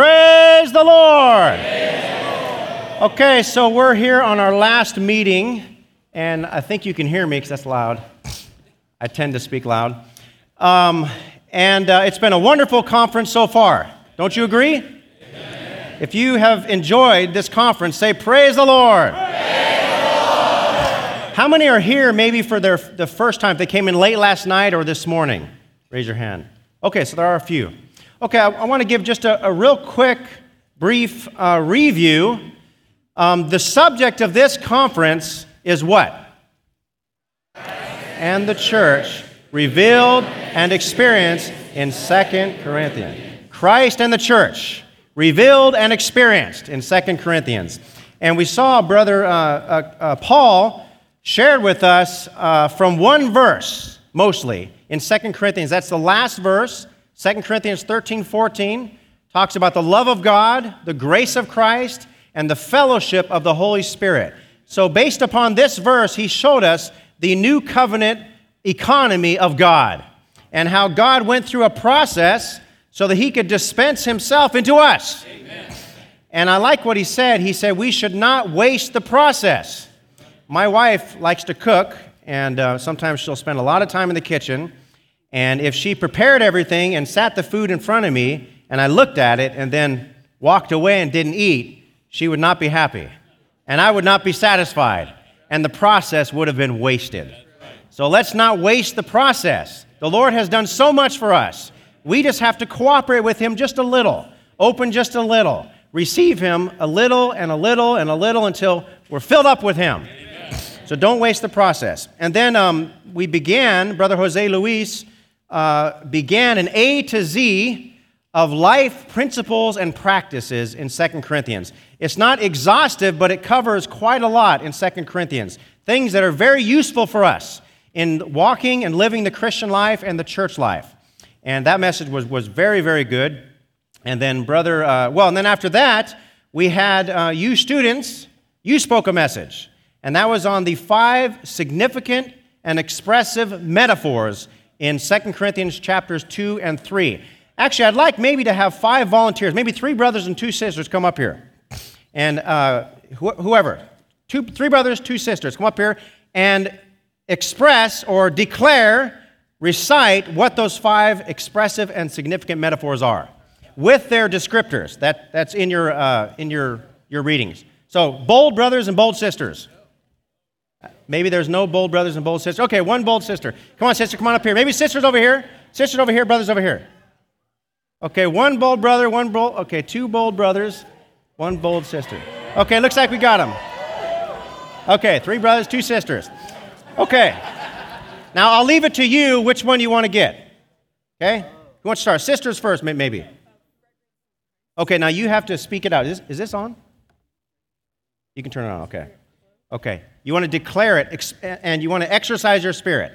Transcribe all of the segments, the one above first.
Praise the Lord. Okay, so we're here on our last meeting, and I think you can hear me because that's loud. I tend to speak loud. Um, and uh, it's been a wonderful conference so far. Don't you agree? Amen. If you have enjoyed this conference, say, Praise the Lord. Praise the Lord. How many are here maybe for their, the first time? If they came in late last night or this morning? Raise your hand. Okay, so there are a few. Okay, I, I want to give just a, a, real quick, brief uh, review. Um, the subject of this conference is what? And the church revealed and experienced in Second Corinthians. Christ and the church revealed and experienced in Second Corinthians. And we saw Brother uh, uh, uh Paul shared with us uh, from one verse, mostly, in Second Corinthians. That's the last verse 2 Corinthians 13 14 talks about the love of God, the grace of Christ, and the fellowship of the Holy Spirit. So, based upon this verse, he showed us the new covenant economy of God and how God went through a process so that he could dispense himself into us. Amen. And I like what he said. He said, We should not waste the process. My wife likes to cook, and uh, sometimes she'll spend a lot of time in the kitchen. And if she prepared everything and sat the food in front of me, and I looked at it and then walked away and didn't eat, she would not be happy. And I would not be satisfied. And the process would have been wasted. So let's not waste the process. The Lord has done so much for us. We just have to cooperate with Him just a little, open just a little, receive Him a little and a little and a little until we're filled up with Him. So don't waste the process. And then um, we began, Brother Jose Luis uh, began an A to Z of life principles and practices in 2 Corinthians. It's not exhaustive, but it covers quite a lot in 2 Corinthians. Things that are very useful for us in walking and living the Christian life and the church life. And that message was, was very, very good. And then, brother, uh, well, and then after that, we had uh, you students, you spoke a message. And that was on the five significant and expressive metaphors in 2 Corinthians chapters 2 and 3. Actually, I'd like maybe to have five volunteers, maybe three brothers and two sisters come up here. And uh, wh- whoever, two, three brothers, two sisters, come up here and express or declare, recite what those five expressive and significant metaphors are with their descriptors. That, that's in, your, uh, in your, your readings. So, bold brothers and bold sisters. Maybe there's no bold brothers and bold sisters. Okay, one bold sister. Come on, sister, come on up here. Maybe sisters over here. Sisters over here, brothers over here. Okay, one bold brother, one bold, okay, two bold brothers, one bold sister. Okay, looks like we got them. Okay, three brothers, two sisters. Okay. Now I'll leave it to you which one you want to get. Okay? Who wants to start? Sisters first, maybe. Okay, now you have to speak it out. Is, is this on? You can turn it on, okay. Okay. You want to declare it and you want to exercise your spirit.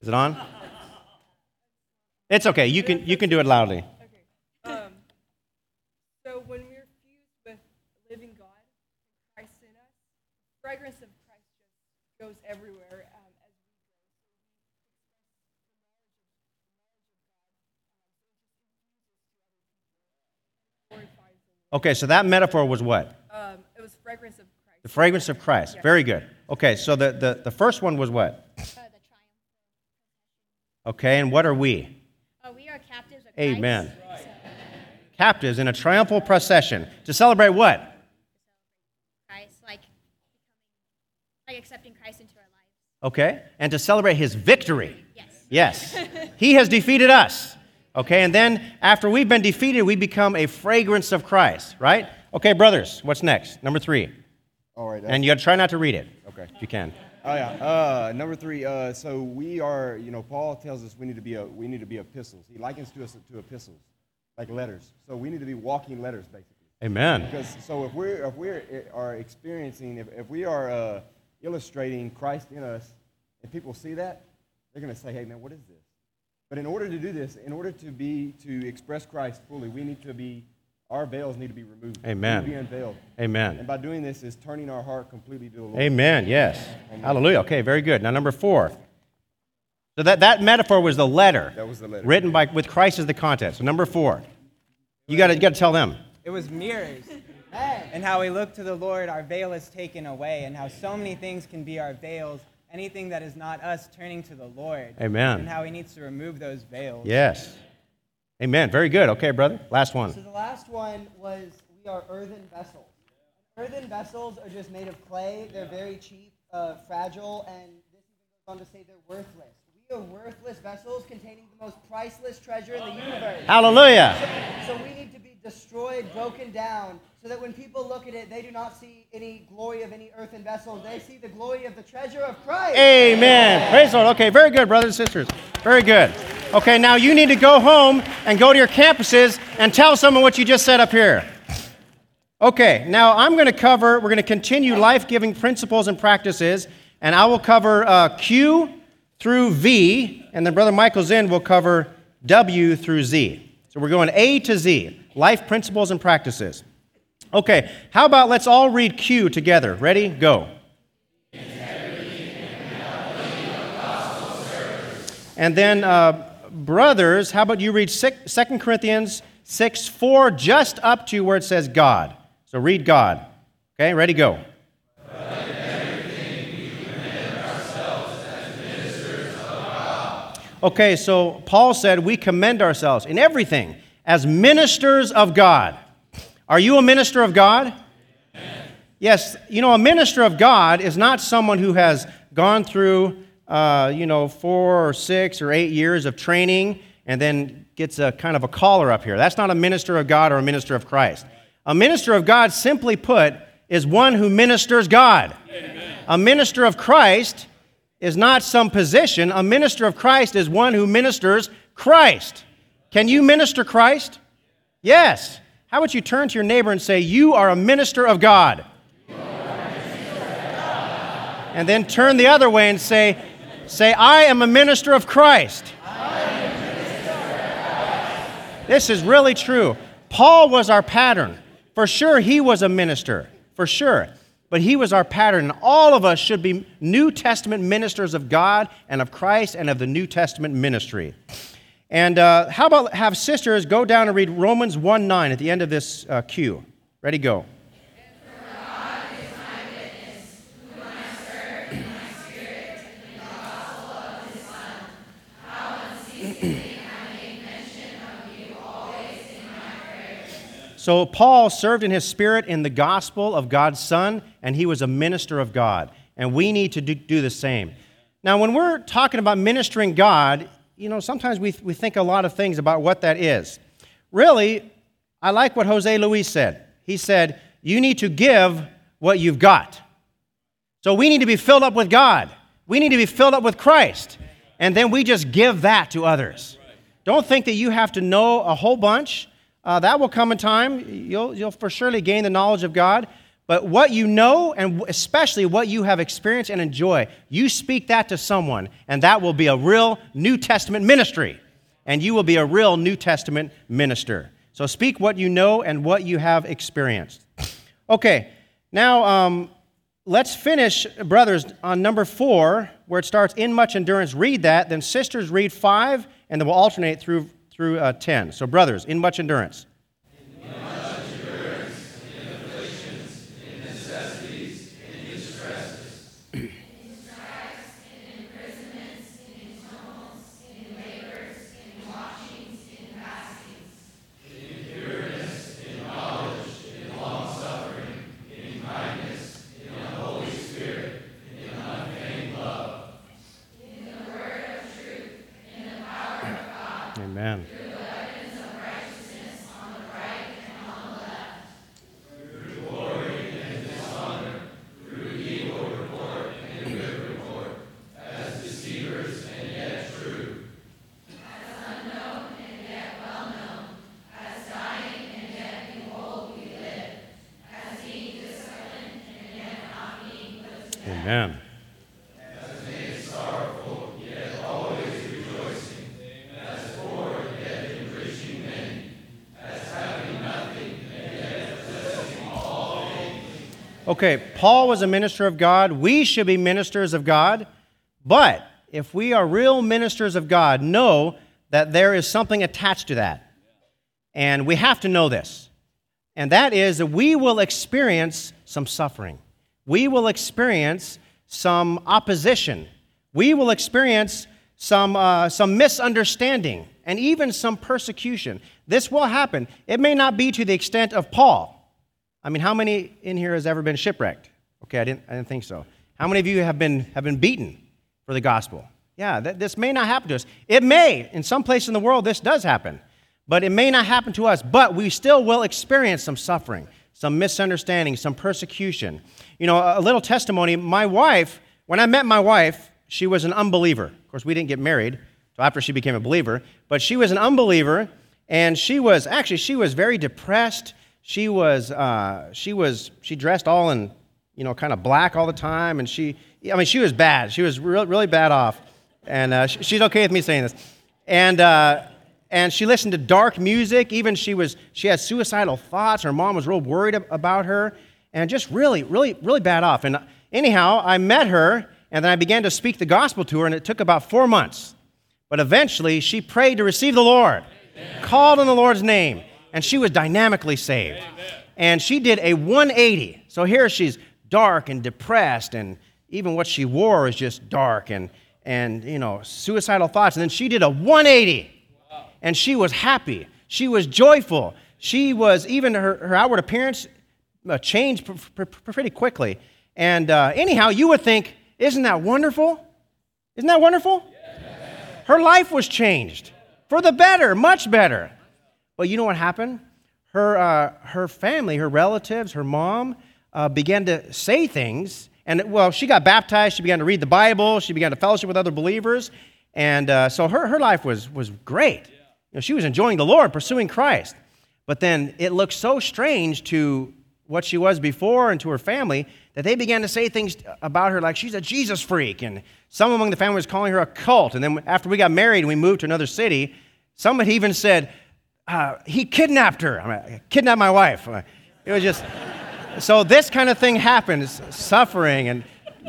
Is it on? It's okay. You can, you can do it loudly. Okay. Um, so when we're fused with living God, Christ in us, the fragrance of Christ just goes everywhere um, as we grow. Okay, so that metaphor was what? Fragrance of Christ. The fragrance of Christ. Yeah. Very good. Okay, so the, the, the first one was what? Uh, okay, and what are we? Uh, we are captives of Christ. Amen. Right. Captives in a triumphal procession. To celebrate what? Christ, like, like accepting Christ into our lives. Okay, and to celebrate his victory. Yes. Yes. he has defeated us. Okay, and then after we've been defeated, we become a fragrance of Christ, right? Okay, brothers, what's next? Number three. All right. And you got to try not to read it. Okay. If you can. Oh yeah. Uh, number three. Uh, so we are. You know, Paul tells us we need to be a we need to be epistles. He likens to us to epistles, like letters. So we need to be walking letters, basically. Amen. Because so if we're if we are experiencing if, if we are uh, illustrating Christ in us, and people see that, they're going to say, "Hey man, what is this?" But in order to do this, in order to be to express Christ fully, we need to be our veils need to be removed. Amen. be unveiled. Amen. And by doing this is turning our heart completely to the Lord. Amen. Yes. Amen. Hallelujah. Okay, very good. Now number four. So that, that metaphor was the letter. That was the letter. Written by, with Christ as the content. So number four. You gotta you to tell them. It was mirrors. And how we look to the Lord, our veil is taken away, and how so many things can be our veils. Anything that is not us turning to the Lord. Amen. And how he needs to remove those veils. Yes. Amen. Very good. Okay, brother. Last one. So the last one was we are earthen vessels. Earthen vessels are just made of clay. They're very cheap, uh, fragile, and this even goes on to say they're worthless. We are worthless vessels containing the most priceless treasure in the universe. Hallelujah. So we need to be destroyed, broken down, so that when people look at it, they do not see any glory of any earthen vessels. They see the glory of the treasure of Christ. Amen. Praise the Lord. Okay, very good, brothers and sisters. Very good. Okay, now you need to go home and go to your campuses and tell someone what you just said up here. Okay, now I'm going to cover, we're going to continue life giving principles and practices, and I will cover uh, Q through V, and then Brother Michael Zinn will cover W through Z. So we're going A to Z, life principles and practices. Okay, how about let's all read Q together? Ready? Go. And then, uh, brothers, how about you read 2 Corinthians 6 4, just up to where it says God. So read God. Okay, ready, go. Okay, so Paul said we commend ourselves in everything as ministers of God. Are you a minister of God? Yes, you know, a minister of God is not someone who has gone through, uh, you know, four or six or eight years of training and then gets a kind of a collar up here. That's not a minister of God or a minister of Christ. A minister of God, simply put, is one who ministers God. Amen. A minister of Christ is not some position. A minister of Christ is one who ministers Christ. Can you minister Christ? Yes. How about you turn to your neighbor and say, You are a minister of God? And then turn the other way and say, say I am a minister of Christ. This is really true. Paul was our pattern. For sure, he was a minister, for sure. But he was our pattern. And All of us should be New Testament ministers of God and of Christ and of the New Testament ministry. And uh, how about have sisters go down and read Romans 1 9 at the end of this uh, cue? Ready, go. So, Paul served in his spirit in the gospel of God's Son, and he was a minister of God. And we need to do, do, the same. Now, when we're talking about ministering God, you know, sometimes we, we think a lot of things about what that is. Really, I like what Jose Luis said. He said, You need to give what you've got. So, we need to be filled up with God, we need to be filled up with Christ, and then we just give that to others. Don't think that you have to know a whole bunch uh, that will come in time. You'll, you'll for surely gain the knowledge of God. But what you know, and especially what you have experienced and enjoy, you speak that to someone, and that will be a real New Testament ministry. And you will be a real New Testament minister. So speak what you know and what you have experienced. Okay, now um, let's finish, brothers, on number four, where it starts in much endurance. Read that. Then sisters, read five, and then we'll alternate through through uh, 10. So, brothers, in much endurance. Amen. Okay, Paul was a minister of God. We should be ministers of God. But if we are real ministers of God, know that there is something attached to that. And we have to know this. And that is that we will experience some suffering. We will experience some opposition. We will experience some, uh, some misunderstanding and even some persecution. This will happen. It may not be to the extent of Paul. I mean, how many in here has ever been shipwrecked? Okay, I didn't, I didn't think so. How many of you have been, have been beaten for the gospel? Yeah, th- this may not happen to us. It may. In some place in the world, this does happen. But it may not happen to us. But we still will experience some suffering, some misunderstanding, some persecution. You know, a little testimony my wife, when I met my wife, she was an unbeliever. Of course, we didn't get married until after she became a believer. But she was an unbeliever, and she was actually, she was very depressed. She was, uh, she was, she dressed all in, you know, kind of black all the time. And she, I mean, she was bad. She was really, really bad off. And uh, she's okay with me saying this. And, uh, and she listened to dark music. Even she was, she had suicidal thoughts. Her mom was real worried about her and just really, really, really bad off. And anyhow, I met her and then I began to speak the gospel to her, and it took about four months. But eventually, she prayed to receive the Lord, Amen. called on the Lord's name, and she was dynamically saved. And she did a 180. So here she's dark and depressed, and even what she wore is just dark and, and you know, suicidal thoughts. And then she did a 180, wow. and she was happy. She was joyful. She was, even her, her outward appearance uh, changed pretty quickly. And uh, anyhow, you would think, isn't that wonderful? Isn't that wonderful? Her life was changed for the better, much better. But you know what happened? Her, uh, her family, her relatives, her mom uh, began to say things. And well, she got baptized. She began to read the Bible. She began to fellowship with other believers. And uh, so her, her life was, was great. You know, she was enjoying the Lord, pursuing Christ. But then it looked so strange to what she was before and to her family that they began to say things about her like she's a Jesus freak. And some among the family was calling her a cult. And then after we got married and we moved to another city, somebody even said, uh, he kidnapped her. I mean, kidnapped my wife. It was just, so this kind of thing happens, suffering. And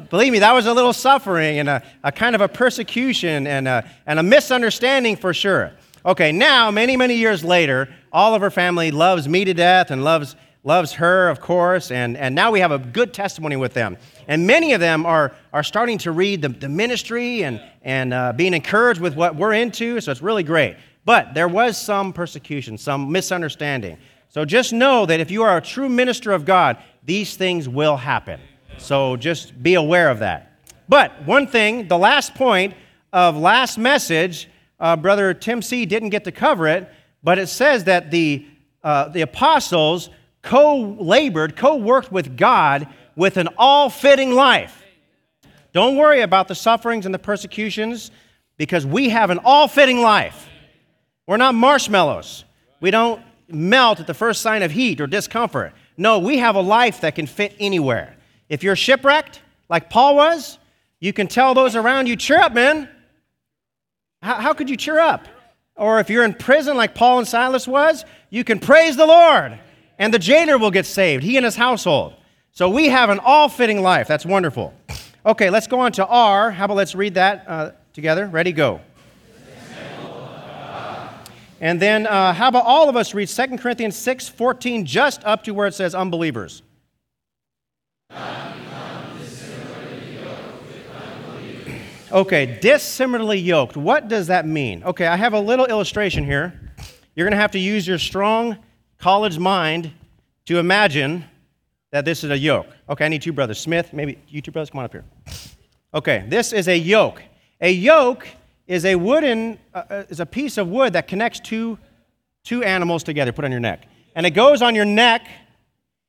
believe me, that was a little suffering and a, a kind of a persecution and a, and a misunderstanding for sure. Okay, now, many, many years later, all of her family loves me to death and loves loves her, of course, and, and now we have a good testimony with them. And many of them are, are starting to read the, the ministry and, and uh, being encouraged with what we're into, so it's really great. But there was some persecution, some misunderstanding. So just know that if you are a true minister of God, these things will happen. So just be aware of that. But one thing, the last point of last message, uh, Brother Tim C. didn't get to cover it, but it says that the, uh, the apostles co labored, co worked with God with an all fitting life. Don't worry about the sufferings and the persecutions because we have an all fitting life. We're not marshmallows. We don't melt at the first sign of heat or discomfort. No, we have a life that can fit anywhere. If you're shipwrecked, like Paul was, you can tell those around you, cheer up, man. How, how could you cheer up? Or if you're in prison, like Paul and Silas was, you can praise the Lord and the jailer will get saved, he and his household. So we have an all fitting life. That's wonderful. Okay, let's go on to R. How about let's read that uh, together? Ready, go. And then uh, how about all of us read 2 Corinthians 6 14, just up to where it says unbelievers? Okay, dissimilarly yoked. What does that mean? Okay, I have a little illustration here. You're going to have to use your strong college mind to imagine that this is a yoke. Okay, I need two brothers. Smith, maybe you two brothers, come on up here. Okay, this is a yoke. A yoke is a wooden, uh, uh, is a piece of wood that connects two, two animals together, put on your neck. And it goes on your neck,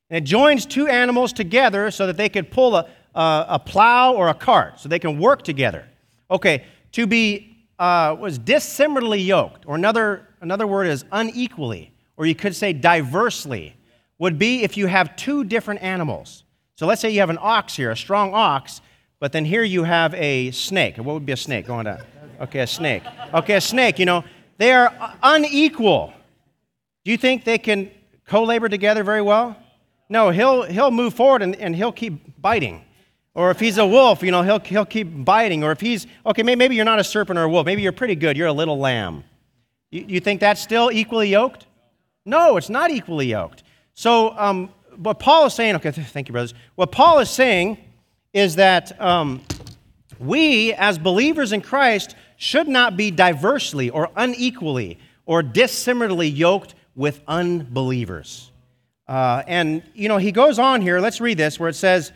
and it joins two animals together so that they could pull a, a, a plow or a cart, so they can work together. Okay, to be uh, was dissimilarly yoked, or another, another word is unequally or you could say diversely, would be if you have two different animals. So let's say you have an ox here, a strong ox, but then here you have a snake. What would be a snake going on? Okay, a snake. Okay, a snake, you know, they are unequal. Do you think they can co labor together very well? No, he'll, he'll move forward and, and he'll keep biting. Or if he's a wolf, you know, he'll, he'll keep biting. Or if he's, okay, may- maybe you're not a serpent or a wolf. Maybe you're pretty good. You're a little lamb. You, you think that's still equally yoked? No, it's not equally yoked. So, um, what Paul is saying, okay, thank you, brothers. What Paul is saying is that um, we, as believers in Christ, should not be diversely or unequally or dissimilarly yoked with unbelievers. Uh, and, you know, he goes on here, let's read this, where it says,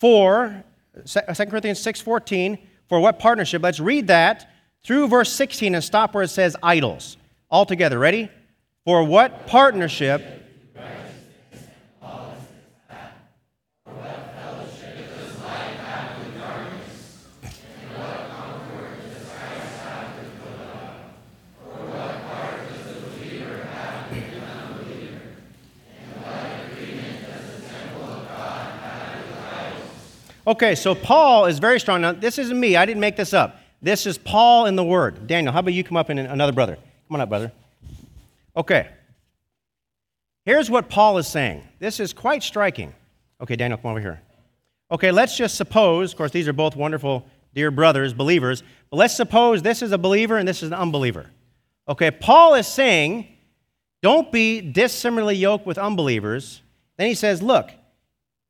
for, 2 Corinthians 6.14, for what partnership? Let's read that through verse 16 and stop where it says idols. All together, ready? For what partnership Okay, so Paul is very strong. Now, this isn't me. I didn't make this up. This is Paul in the Word. Daniel, how about you come up and another brother? Come on up, brother. Okay. Here's what Paul is saying. This is quite striking. Okay, Daniel, come over here. Okay, let's just suppose, of course, these are both wonderful, dear brothers, believers, but let's suppose this is a believer and this is an unbeliever. Okay, Paul is saying, don't be dissimilarly yoked with unbelievers. Then he says, look,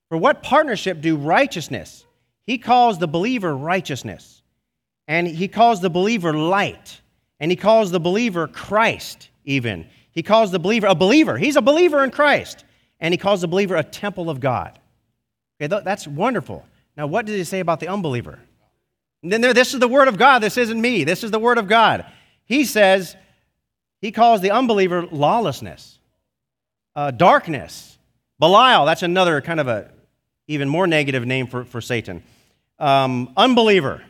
for what partnership do righteousness? He calls the believer righteousness, and he calls the believer light, and he calls the believer Christ, even. He calls the believer a believer. He's a believer in Christ, and he calls the believer a temple of God. Okay, that's wonderful. Now, what does he say about the unbeliever? Then there, this is the word of God. This isn't me. This is the word of God. He says, he calls the unbeliever lawlessness, uh, darkness, Belial. That's another kind of a even more negative name for, for Satan. Um, unbeliever.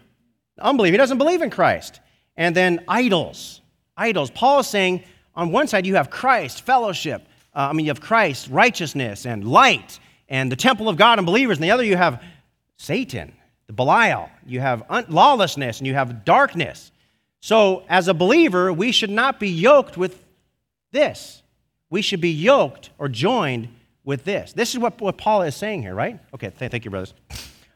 Unbeliever. He doesn't believe in Christ. And then idols. Idols. Paul is saying on one side you have Christ, fellowship. Uh, I mean, you have Christ, righteousness, and light, and the temple of God and believers. And the other you have Satan, the Belial. You have un- lawlessness, and you have darkness. So, as a believer, we should not be yoked with this. We should be yoked or joined with this. This is what, what Paul is saying here, right? Okay, th- thank you, brothers.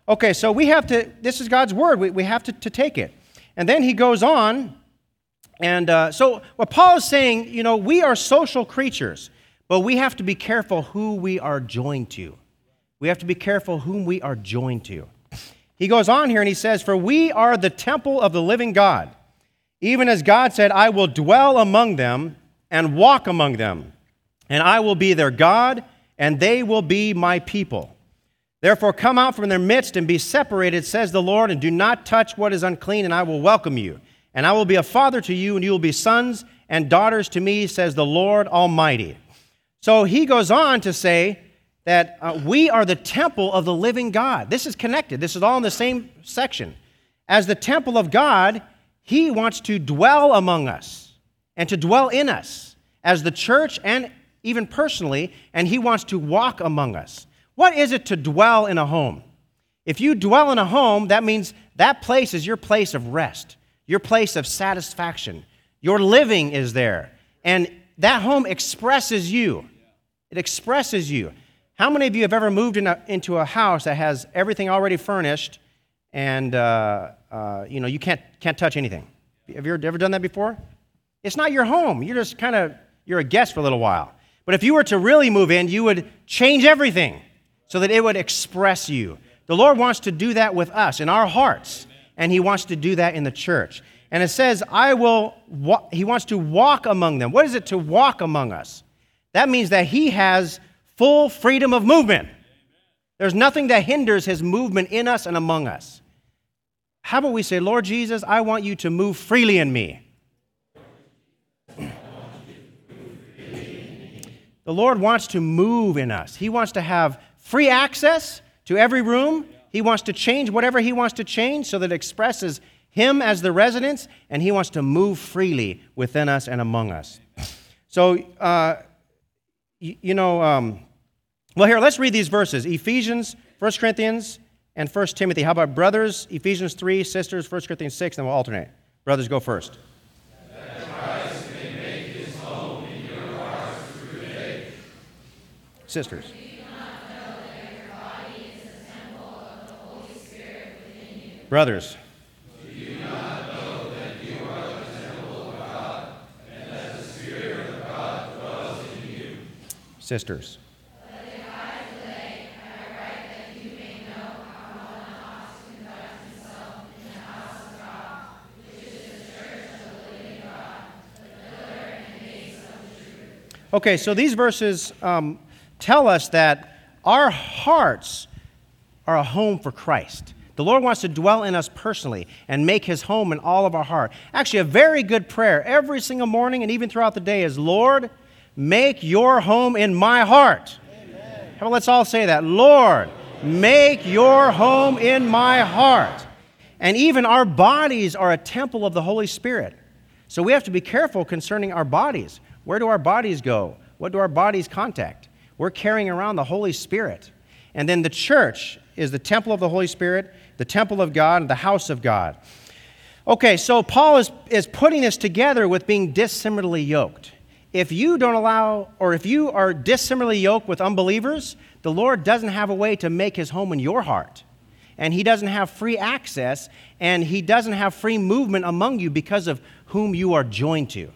Okay, so we have to, this is God's word. We, we have to, to take it. And then he goes on, and uh, so what Paul is saying, you know, we are social creatures, but we have to be careful who we are joined to. We have to be careful whom we are joined to. He goes on here and he says, For we are the temple of the living God. Even as God said, I will dwell among them and walk among them, and I will be their God and they will be my people. Therefore, come out from their midst and be separated, says the Lord, and do not touch what is unclean, and I will welcome you. And I will be a father to you, and you will be sons and daughters to me, says the Lord Almighty. So he goes on to say that uh, we are the temple of the living God. This is connected, this is all in the same section. As the temple of God, he wants to dwell among us and to dwell in us as the church and even personally, and He wants to walk among us. What is it to dwell in a home? If you dwell in a home, that means that place is your place of rest, your place of satisfaction. Your living is there. And that home expresses you. It expresses you. How many of you have ever moved in a, into a house that has everything already furnished and uh, uh, you know you can't, can't touch anything? Have you ever done that before? It's not your home. You're just kind of you're a guest for a little while. But if you were to really move in, you would change everything so that it would express you. The Lord wants to do that with us in our hearts, and He wants to do that in the church. And it says, I will, He wants to walk among them. What is it to walk among us? That means that He has full freedom of movement. There's nothing that hinders His movement in us and among us. How about we say, Lord Jesus, I want you to move freely in me. The Lord wants to move in us. He wants to have free access to every room. He wants to change whatever He wants to change so that it expresses Him as the residence, and He wants to move freely within us and among us. So, uh, you, you, know, um, well, here, let's read these verses Ephesians, 1 Corinthians, and 1 Timothy. How about brothers? Ephesians 3, sisters, 1 Corinthians 6, then we'll alternate. Brothers, go first. Sisters. Brothers. Sisters. Okay, so these verses um, tell us that our hearts are a home for Christ. The Lord wants to dwell in us personally and make his home in all of our heart. Actually, a very good prayer every single morning and even throughout the day is Lord, make your home in my heart. Amen. Well, let's all say that. Lord, make your home in my heart. And even our bodies are a temple of the Holy Spirit. So we have to be careful concerning our bodies. Where do our bodies go? What do our bodies contact? We're carrying around the Holy Spirit. And then the church is the temple of the Holy Spirit, the temple of God, and the house of God. Okay, so Paul is, is putting this together with being dissimilarly yoked. If you don't allow, or if you are dissimilarly yoked with unbelievers, the Lord doesn't have a way to make his home in your heart. And he doesn't have free access, and he doesn't have free movement among you because of whom you are joined to.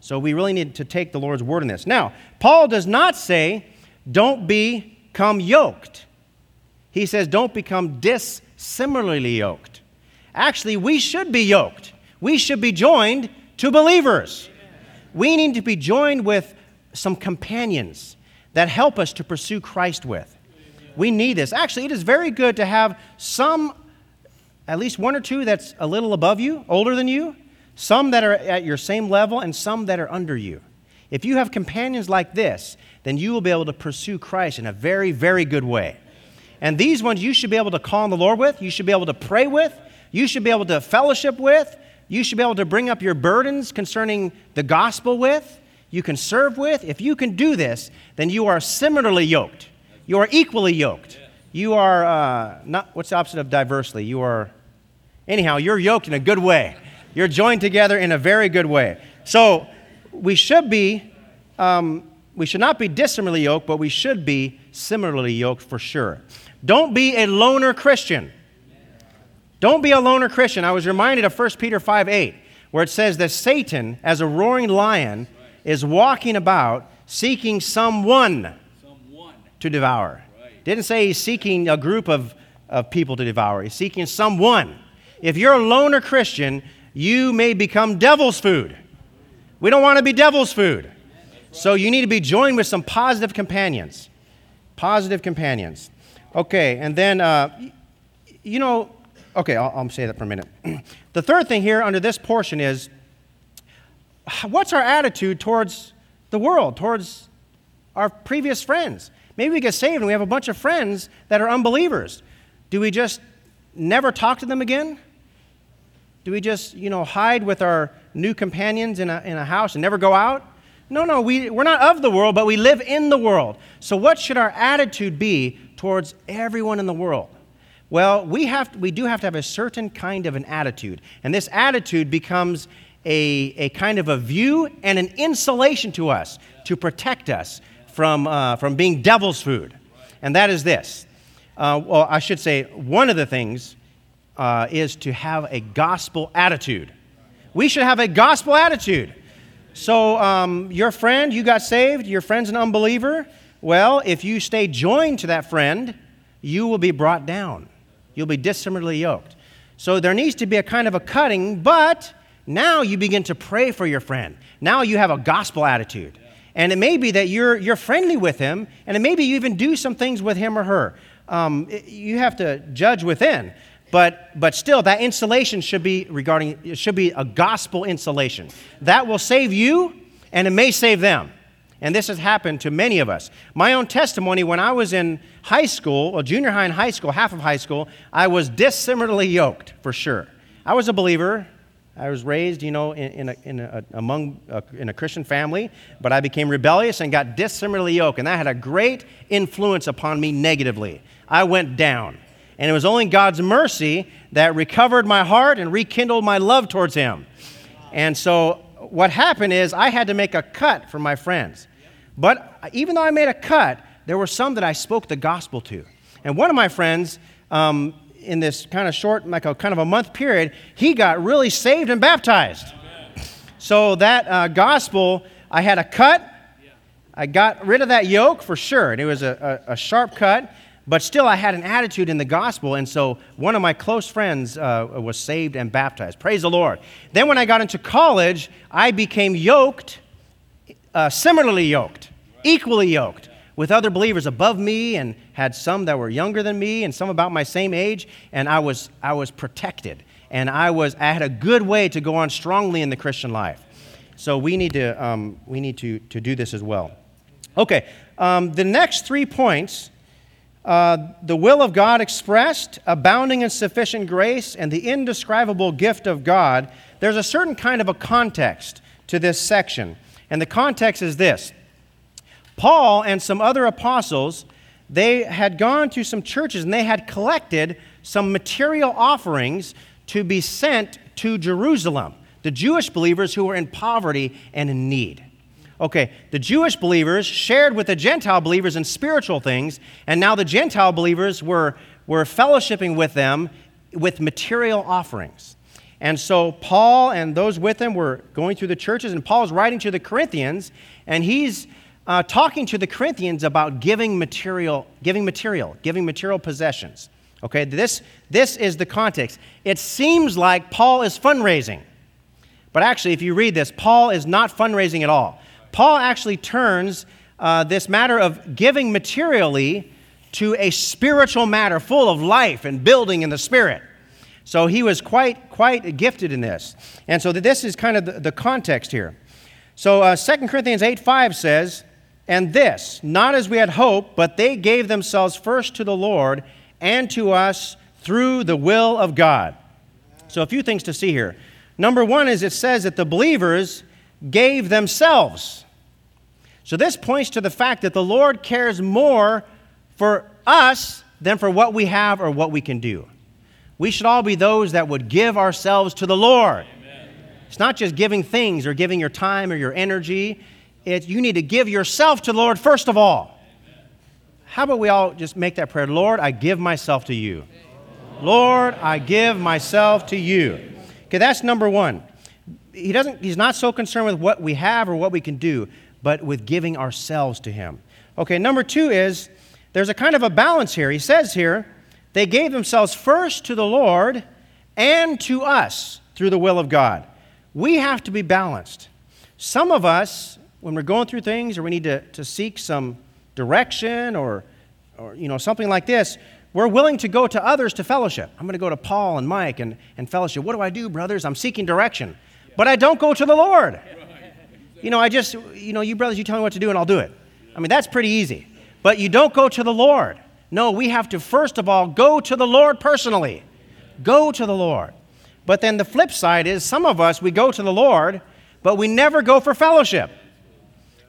So we really need to take the Lord's word in this. Now, Paul does not say, don't become yoked. He says, don't become dissimilarly yoked. Actually, we should be yoked. We should be joined to believers. We need to be joined with some companions that help us to pursue Christ with. We need this. Actually, it is very good to have some, at least one or two that's a little above you, older than you, some that are at your same level, and some that are under you. If you have companions like this, then you will be able to pursue Christ in a very, very good way. And these ones you should be able to call on the Lord with, you should be able to pray with, you should be able to fellowship with, you should be able to bring up your burdens concerning the gospel with, you can serve with. If you can do this, then you are similarly yoked. You are equally yoked. You are uh, not, what's the opposite of diversely? You are, anyhow, you're yoked in a good way. You're joined together in a very good way. So we should be, um, we should not be dissimilarly yoked, but we should be similarly yoked for sure. Don't be a loner Christian. Don't be a loner Christian. I was reminded of 1 Peter 5 8, where it says that Satan, as a roaring lion, is walking about seeking someone, to devour. Didn't say he's seeking a group of, of people to devour, he's seeking someone. If you're a loner Christian, you may become devil's food. We don't want to be devil's food. So you need to be joined with some positive companions. Positive companions. Okay, and then, uh, you know, okay, I'll, I'll say that for a minute. the third thing here under this portion is what's our attitude towards the world, towards our previous friends? Maybe we get saved and we have a bunch of friends that are unbelievers. Do we just never talk to them again? Do we just, you know, hide with our new companions in a, in a house and never go out? No, no, we, we're not of the world, but we live in the world. So, what should our attitude be towards everyone in the world? Well, we, have, we do have to have a certain kind of an attitude. And this attitude becomes a, a kind of a view and an insulation to us to protect us from, uh, from being devil's food. And that is this. Uh, well, I should say, one of the things uh, is to have a gospel attitude. We should have a gospel attitude. So, um, your friend, you got saved, your friend's an unbeliever. Well, if you stay joined to that friend, you will be brought down. You'll be dissimilarly yoked. So, there needs to be a kind of a cutting, but now you begin to pray for your friend. Now you have a gospel attitude. And it may be that you're, you're friendly with him, and it may be you even do some things with him or her. Um, you have to judge within. But, but still, that insulation should be regarding, it should be a gospel insulation. That will save you, and it may save them. And this has happened to many of us. My own testimony when I was in high school, or junior high and high school, half of high school, I was dissimilarly yoked, for sure. I was a believer. I was raised, you know, in, in, a, in, a, among a, in a Christian family, but I became rebellious and got dissimilarly yoked, and that had a great influence upon me negatively. I went down. And it was only God's mercy that recovered my heart and rekindled my love towards Him. And so what happened is I had to make a cut for my friends. But even though I made a cut, there were some that I spoke the gospel to. And one of my friends, um, in this kind of short, like a kind of a month period, he got really saved and baptized. So that uh, gospel, I had a cut. I got rid of that yoke for sure. And it was a, a, a sharp cut, but still I had an attitude in the gospel. And so one of my close friends uh, was saved and baptized. Praise the Lord. Then when I got into college, I became yoked, uh, similarly yoked, equally yoked with other believers above me and had some that were younger than me and some about my same age. And I was, I was protected. And I, was, I had a good way to go on strongly in the Christian life. So we need to, um, we need to, to do this as well. Okay, um, the next three points uh, the will of God expressed, abounding in sufficient grace, and the indescribable gift of God. There's a certain kind of a context to this section. And the context is this Paul and some other apostles, they had gone to some churches and they had collected some material offerings to be sent to Jerusalem, the Jewish believers who were in poverty and in need. Okay, the Jewish believers shared with the Gentile believers in spiritual things, and now the Gentile believers were, were fellowshipping with them with material offerings. And so Paul and those with him were going through the churches, and Paul's writing to the Corinthians, and he's uh, talking to the Corinthians about giving material, giving material, giving material possessions. Okay, this, this is the context. It seems like Paul is fundraising. But actually, if you read this, Paul is not fundraising at all. Paul actually turns uh, this matter of giving materially to a spiritual matter full of life and building in the spirit. So he was quite, quite gifted in this. And so this is kind of the, the context here. So uh, 2 Corinthians 8 5 says, And this, not as we had hoped, but they gave themselves first to the Lord and to us through the will of God. So, a few things to see here. Number one is it says that the believers gave themselves. So, this points to the fact that the Lord cares more for us than for what we have or what we can do. We should all be those that would give ourselves to the Lord. Amen. It's not just giving things or giving your time or your energy. It, you need to give yourself to the Lord first of all. How about we all just make that prayer? Lord, I give myself to you. Lord, I give myself to you. Okay, that's number one. He doesn't, he's not so concerned with what we have or what we can do, but with giving ourselves to him. Okay, number two is there's a kind of a balance here. He says here, they gave themselves first to the Lord and to us through the will of God. We have to be balanced. Some of us, when we're going through things or we need to, to seek some direction or, or you know, something like this, we're willing to go to others to fellowship. I'm going to go to Paul and Mike and, and fellowship. What do I do, brothers? I'm seeking direction. But I don't go to the Lord. You know, I just, you know, you brothers, you tell me what to do and I'll do it. I mean, that's pretty easy. But you don't go to the Lord. No, we have to first of all go to the Lord personally. Go to the Lord. But then the flip side is some of us, we go to the Lord, but we never go for fellowship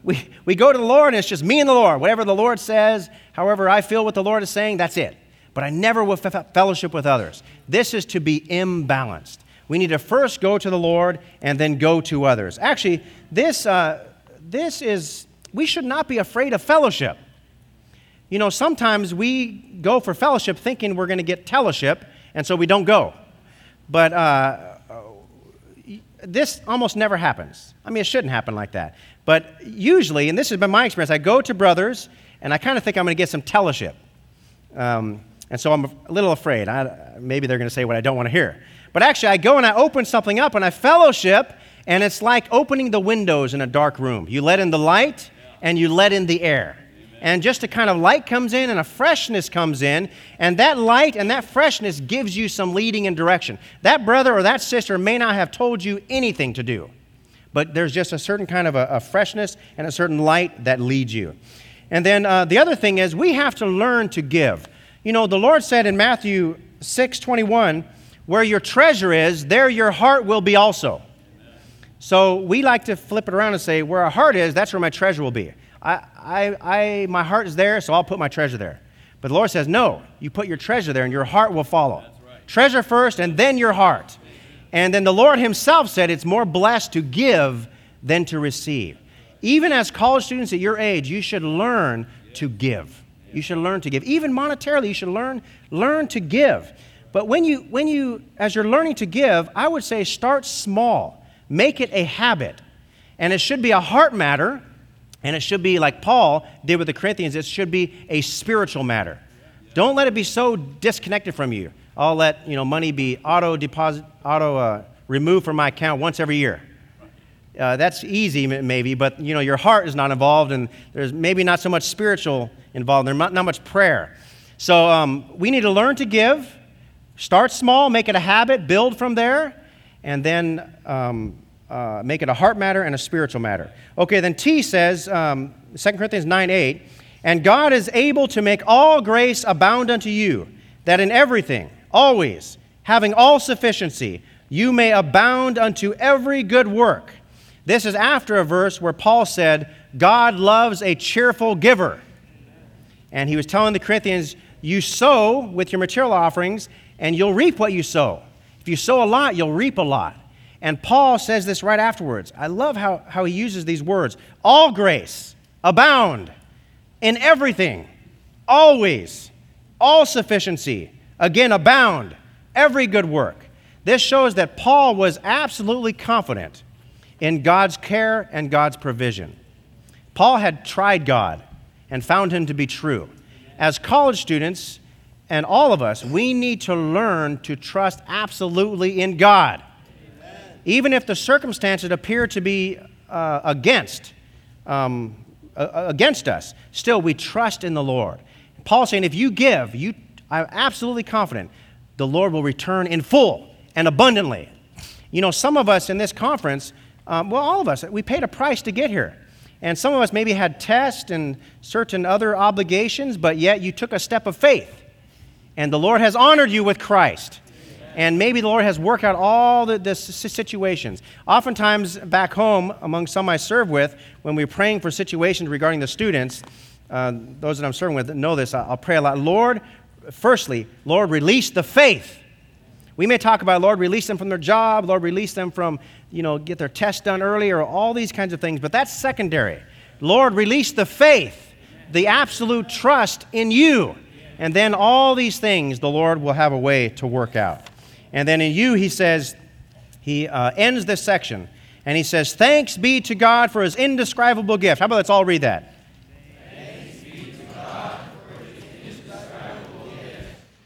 we, we go to the Lord and it's just me and the Lord. Whatever the Lord says, however I feel what the Lord is saying, that's it. But I never will fellowship with others. This is to be imbalanced. We need to first go to the Lord and then go to others. Actually, this, uh, this is, we should not be afraid of fellowship. You know, sometimes we go for fellowship thinking we're going to get fellowship, and so we don't go. But uh, this almost never happens. I mean, it shouldn't happen like that. But usually, and this has been my experience, I go to brothers and I kind of think I'm going to get some fellowship. Um, and so I'm a little afraid. I, maybe they're going to say what I don't want to hear. But actually, I go and I open something up and I fellowship, and it's like opening the windows in a dark room. You let in the light and you let in the air. And just a kind of light comes in and a freshness comes in, and that light and that freshness gives you some leading and direction. That brother or that sister may not have told you anything to do but there's just a certain kind of a, a freshness and a certain light that leads you. And then uh, the other thing is we have to learn to give. You know, the Lord said in Matthew 6 21, where your treasure is, there your heart will be also. So we like to flip it around and say, where our heart is, that's where my treasure will be. I, I, I, my heart is there, so I'll put my treasure there. But the Lord says, no, you put your treasure there and your heart will follow. Right. Treasure first and then your heart. And then the Lord Himself said it's more blessed to give than to receive. Even as college students at your age, you should learn to give. You should learn to give. Even monetarily, you should learn, learn to give. But when you, when you, as you're learning to give, I would say start small. Make it a habit. And it should be a heart matter, and it should be like Paul did with the Corinthians, it should be a spiritual matter. Don't let it be so disconnected from you. I'll let you know money be auto deposit, auto uh, removed from my account once every year. Uh, that's easy, maybe, but you know your heart is not involved, and there's maybe not so much spiritual involved. There's not, not much prayer. So um, we need to learn to give. Start small, make it a habit, build from there, and then um, uh, make it a heart matter and a spiritual matter. Okay, then T says, um, 2 Corinthians 9 8, and God is able to make all grace abound unto you, that in everything, always, having all sufficiency, you may abound unto every good work. This is after a verse where Paul said, God loves a cheerful giver. And he was telling the Corinthians, You sow with your material offerings, and you'll reap what you sow. If you sow a lot, you'll reap a lot. And Paul says this right afterwards. I love how, how he uses these words all grace, abound in everything, always, all sufficiency, again, abound, every good work. This shows that Paul was absolutely confident in God's care and God's provision. Paul had tried God and found him to be true. As college students, and all of us, we need to learn to trust absolutely in God. Amen. Even if the circumstances appear to be uh, against, um, uh, against us, still we trust in the Lord. Paul's saying, if you give, you, I'm absolutely confident the Lord will return in full and abundantly. You know, some of us in this conference, um, well, all of us, we paid a price to get here. And some of us maybe had tests and certain other obligations, but yet you took a step of faith and the Lord has honored you with Christ. And maybe the Lord has worked out all the, the situations. Oftentimes, back home, among some I serve with, when we're praying for situations regarding the students, uh, those that I'm serving with know this, I'll pray a lot. Lord, firstly, Lord, release the faith. We may talk about, Lord, release them from their job, Lord, release them from, you know, get their test done earlier, all these kinds of things, but that's secondary. Lord, release the faith, the absolute trust in you and then all these things the Lord will have a way to work out. And then in you, he says, he uh, ends this section and he says, Thanks be to God for his indescribable gift. How about let's all read that?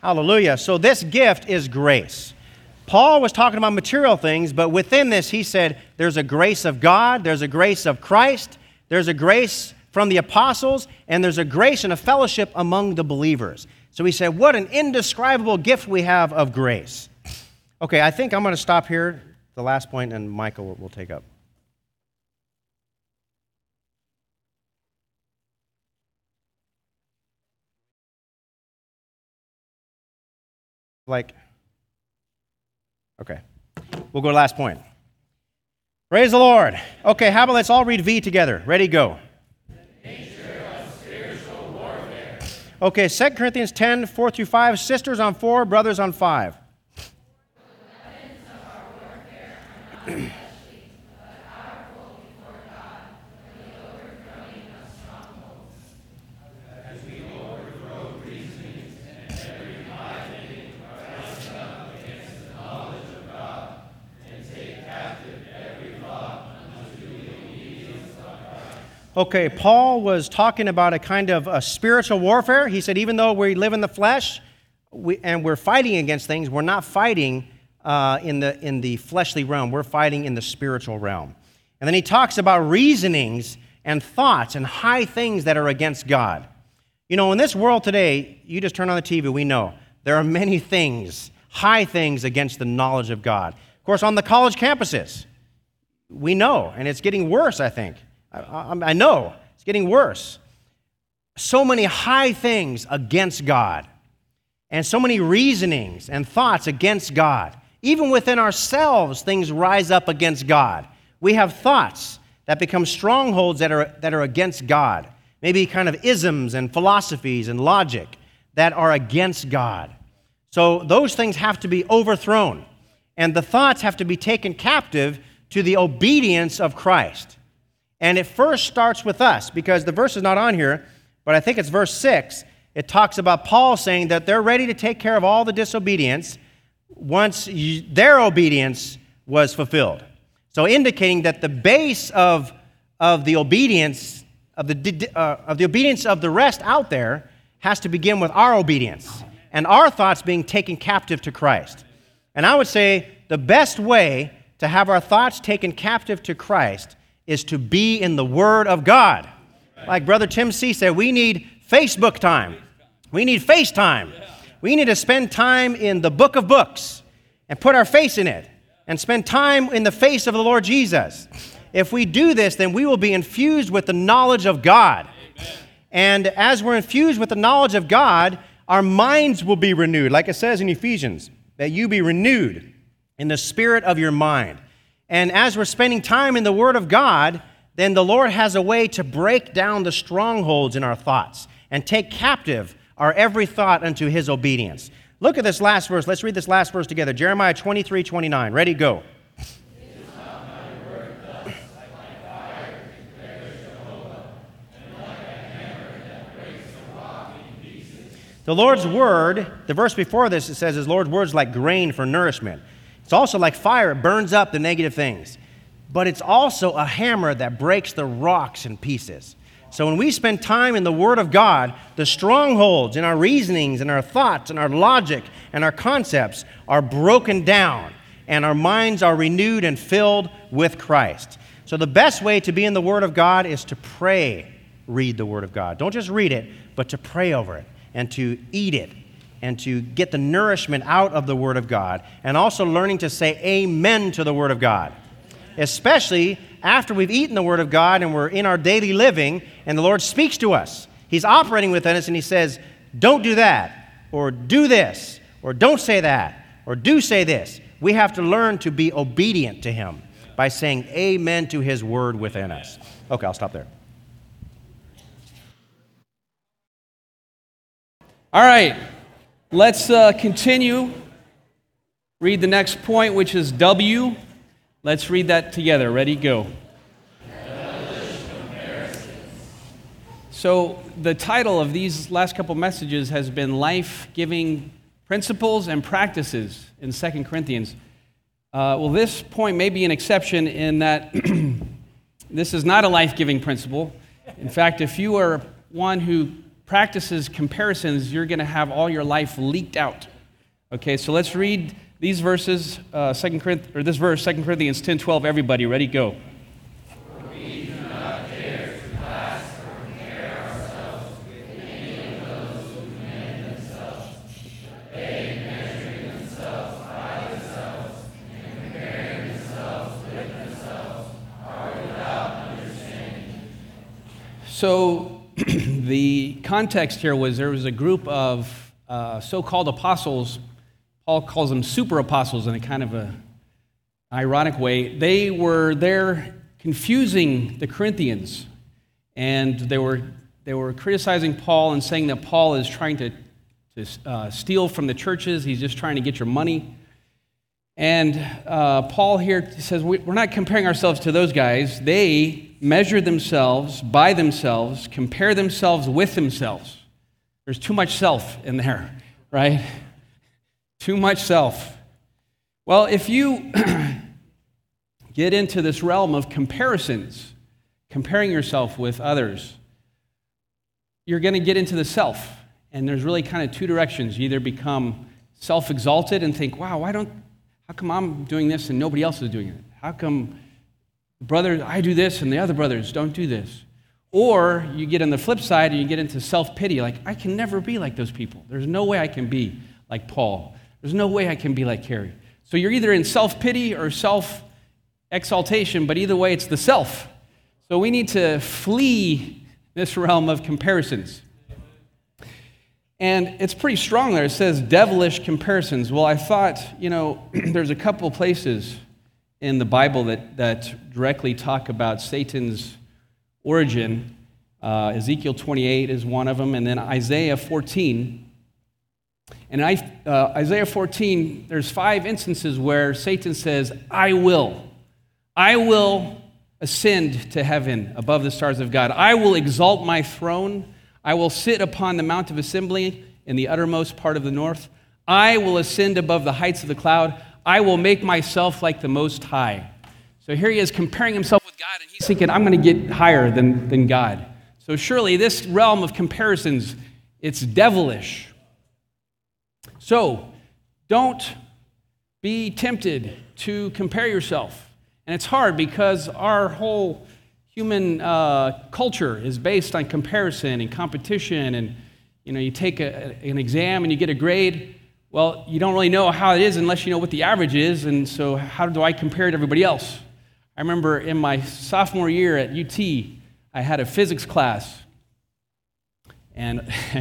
Hallelujah. So this gift is grace. Paul was talking about material things, but within this, he said there's a grace of God, there's a grace of Christ, there's a grace from the apostles, and there's a grace and a fellowship among the believers. So he said, What an indescribable gift we have of grace. Okay, I think I'm going to stop here, the last point, and Michael will, will take up. Like, okay. We'll go to last point. Praise the Lord. Okay, how about let's all read V together? Ready, go. Okay, 2 Corinthians 10, 4 through 5. Sisters on 4, brothers on 5. Okay, Paul was talking about a kind of a spiritual warfare. He said, even though we live in the flesh we, and we're fighting against things, we're not fighting uh, in, the, in the fleshly realm, we're fighting in the spiritual realm. And then he talks about reasonings and thoughts and high things that are against God. You know, in this world today, you just turn on the TV, we know there are many things, high things against the knowledge of God. Of course, on the college campuses, we know, and it's getting worse, I think. I, I, I know it's getting worse. So many high things against God, and so many reasonings and thoughts against God. Even within ourselves, things rise up against God. We have thoughts that become strongholds that are, that are against God. Maybe kind of isms and philosophies and logic that are against God. So those things have to be overthrown, and the thoughts have to be taken captive to the obedience of Christ. And it first starts with us because the verse is not on here, but I think it's verse 6. it talks about Paul saying that they're ready to take care of all the disobedience once you, their obedience was fulfilled. So, indicating that the base of, of the obedience of the, uh, of the obedience of the rest out there has to begin with our obedience and our thoughts being taken captive to Christ. And I would say the best way to have our thoughts taken captive to Christ is to be in the Word of God. Like Brother Tim C said, we need Facebook time. We need FaceTime. We need to spend time in the book of books and put our face in it and spend time in the face of the Lord Jesus. If we do this, then we will be infused with the knowledge of God. And as we're infused with the knowledge of God, our minds will be renewed. Like it says in Ephesians, that you be renewed in the spirit of your mind. And as we're spending time in the Word of God, then the Lord has a way to break down the strongholds in our thoughts and take captive our every thought unto His obedience. Look at this last verse. Let's read this last verse together Jeremiah 23 29. Ready, go. The Lord's word, the verse before this, it says, His Lord's word's like grain for nourishment. It's also like fire, it burns up the negative things. But it's also a hammer that breaks the rocks in pieces. So when we spend time in the Word of God, the strongholds in our reasonings and our thoughts and our logic and our concepts are broken down and our minds are renewed and filled with Christ. So the best way to be in the Word of God is to pray, read the Word of God. Don't just read it, but to pray over it and to eat it and to get the nourishment out of the Word of God, and also learning to say amen to the Word of God. Especially after we've eaten the Word of God and we're in our daily living, and the Lord speaks to us. He's operating within us, and He says, Don't do that, or do this, or don't say that, or do say this. We have to learn to be obedient to Him by saying amen to His Word within us. Okay, I'll stop there. All right, let's uh, continue. Read the next point, which is W. Let's read that together. Ready, go. So, the title of these last couple messages has been Life Giving Principles and Practices in 2 Corinthians. Uh, well, this point may be an exception in that this is not a life giving principle. In fact, if you are one who practices comparisons, you're going to have all your life leaked out. Okay, so let's read these verses, uh, Second Corinthians, or this verse, 2 Corinthians 10 12. Everybody, ready, go. So the context here was there was a group of uh, so called apostles. Paul calls them super apostles in a kind of a ironic way. They were there confusing the Corinthians, and they were, they were criticizing Paul and saying that Paul is trying to, to uh, steal from the churches, he's just trying to get your money. And uh, Paul here says, We're not comparing ourselves to those guys. They measure themselves by themselves, compare themselves with themselves. There's too much self in there, right? Too much self. Well, if you get into this realm of comparisons, comparing yourself with others, you're going to get into the self. And there's really kind of two directions. You either become self exalted and think, wow, why don't how come I'm doing this and nobody else is doing it? How come brothers, I do this and the other brothers don't do this? Or you get on the flip side and you get into self pity, like, I can never be like those people. There's no way I can be like Paul. There's no way I can be like Carrie. So you're either in self pity or self exaltation, but either way, it's the self. So we need to flee this realm of comparisons. And it's pretty strong there. It says devilish comparisons. Well, I thought, you know, there's a couple places in the Bible that, that directly talk about Satan's origin. Uh, Ezekiel 28 is one of them, and then Isaiah 14. And I, uh, Isaiah 14, there's five instances where Satan says, I will. I will ascend to heaven above the stars of God. I will exalt my throne. I will sit upon the mount of assembly in the uttermost part of the north. I will ascend above the heights of the cloud. I will make myself like the Most High. So here he is comparing himself with God, and he's thinking, I'm going to get higher than, than God. So surely this realm of comparisons, it's devilish. So don't be tempted to compare yourself. And it's hard because our whole human uh, culture is based on comparison and competition. And you know, you take a, an exam and you get a grade. Well, you don't really know how it is unless you know what the average is. And so, how do I compare it to everybody else? I remember in my sophomore year at UT, I had a physics class. And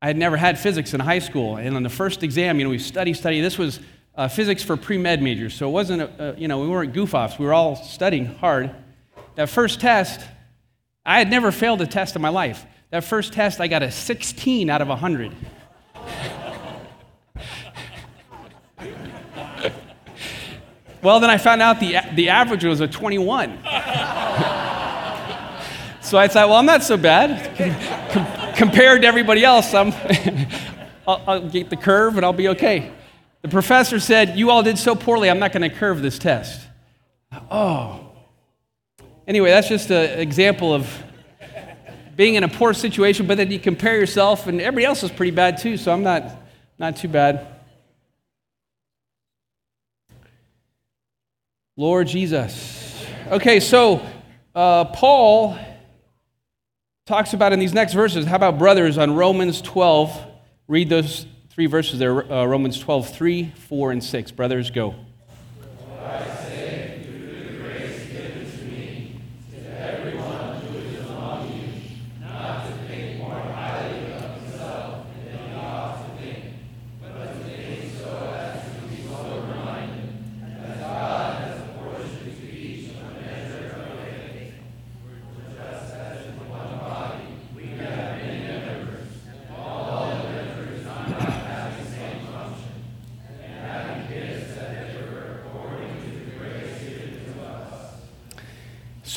I had never had physics in high school. And on the first exam, you know, we study, study. This was uh, physics for pre med majors. So it wasn't, a, a, you know, we weren't goof offs. We were all studying hard. That first test, I had never failed a test in my life. That first test, I got a 16 out of 100. Well, then I found out the, the average was a 21. so I thought, well, I'm not so bad. Com- compared to everybody else, I'm I'll, I'll get the curve and I'll be okay. The professor said, You all did so poorly, I'm not going to curve this test. Oh. Anyway, that's just an example of being in a poor situation, but then you compare yourself, and everybody else is pretty bad too, so I'm not, not too bad. Lord Jesus. Okay, so uh, Paul talks about in these next verses, how about brothers on Romans 12? Read those three verses there uh, Romans 12, 3, 4, and 6. Brothers, go.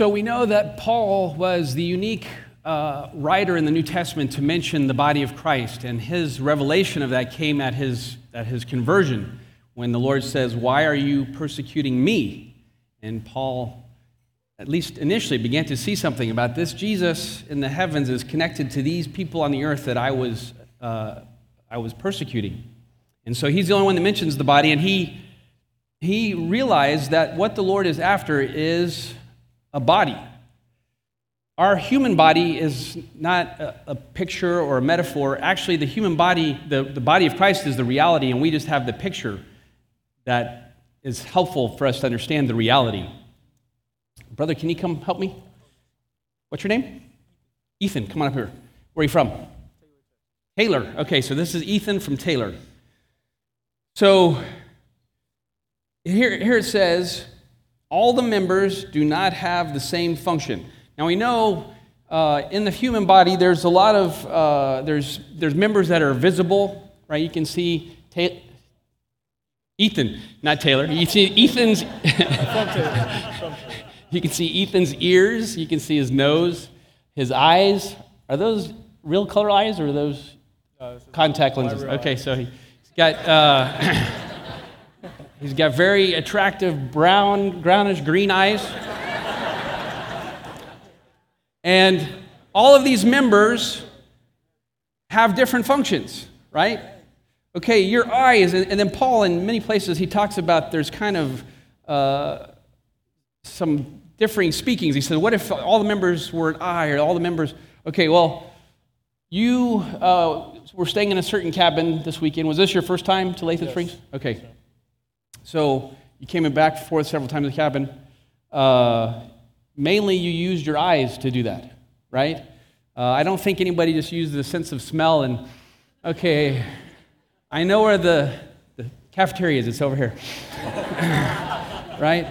So we know that Paul was the unique uh, writer in the New Testament to mention the body of Christ, and his revelation of that came at his, at his conversion when the Lord says, Why are you persecuting me? And Paul, at least initially, began to see something about this. Jesus in the heavens is connected to these people on the earth that I was, uh, I was persecuting. And so he's the only one that mentions the body, and he, he realized that what the Lord is after is a body. Our human body is not a, a, picture or a metaphor. Actually, the human body, the, the body of Christ is the reality, and we just have the picture that is helpful for us to understand the reality. Brother, can you come help me? What's your name? Ethan, come on up here. Where are you from? Taylor. Okay, so this is Ethan from Taylor. So here, here it says, all the members do not have the same function. Now we know uh, in the human body there's a lot of uh, there's there's members that are visible, right? You can see Ta- Ethan, not Taylor. You see Ethan's. you can see Ethan's ears. You can see his nose, his eyes. Are those real color eyes or are those uh, contact lenses? Okay, so he's got. He's got very attractive brown, brownish green eyes. and all of these members have different functions, right? Okay, your eyes, and, then Paul, in many places, he talks about there's kind of uh, some differing speakings. He said, What if all the members were an eye, or all the members? Okay, well, you uh, were staying in a certain cabin this weekend. Was this your first time to Latham yes. Springs? Okay. So you came back and forth several times in the cabin. Uh, mainly, you used your eyes to do that, right? Uh, I don't think anybody just used the sense of smell and, okay, I know where the, the cafeteria is. It's over here, right?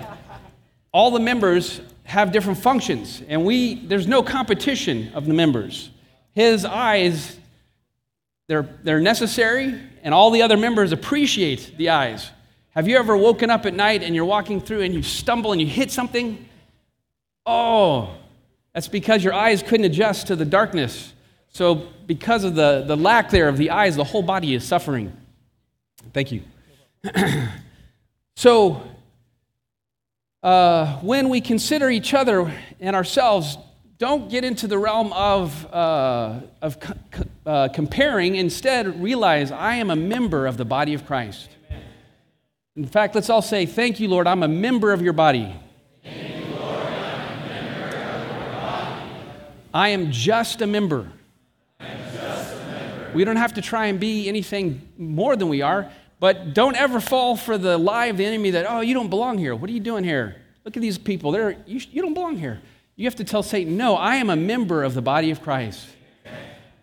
All the members have different functions, and we there's no competition of the members. His eyes, they're, they're necessary, and all the other members appreciate the eyes. Have you ever woken up at night and you're walking through and you stumble and you hit something? Oh, That's because your eyes couldn't adjust to the darkness. So, because of the, the lack there of the eyes, the whole body is suffering. Thank you. so, uh, when we consider each other and ourselves, don't get into the realm of, uh, of uh, comparing. Instead, realize I am a member of the body of Christ. In fact, let's all say, Thank you, Lord, I'm a member of your body. I am just a member. We don't have to try and be anything more than we are, but don't ever fall for the lie of the enemy that, oh, you don't belong here. What are you doing here? Look at these people. They're, you, you don't belong here. You have to tell Satan, no, I am a member of the body of Christ.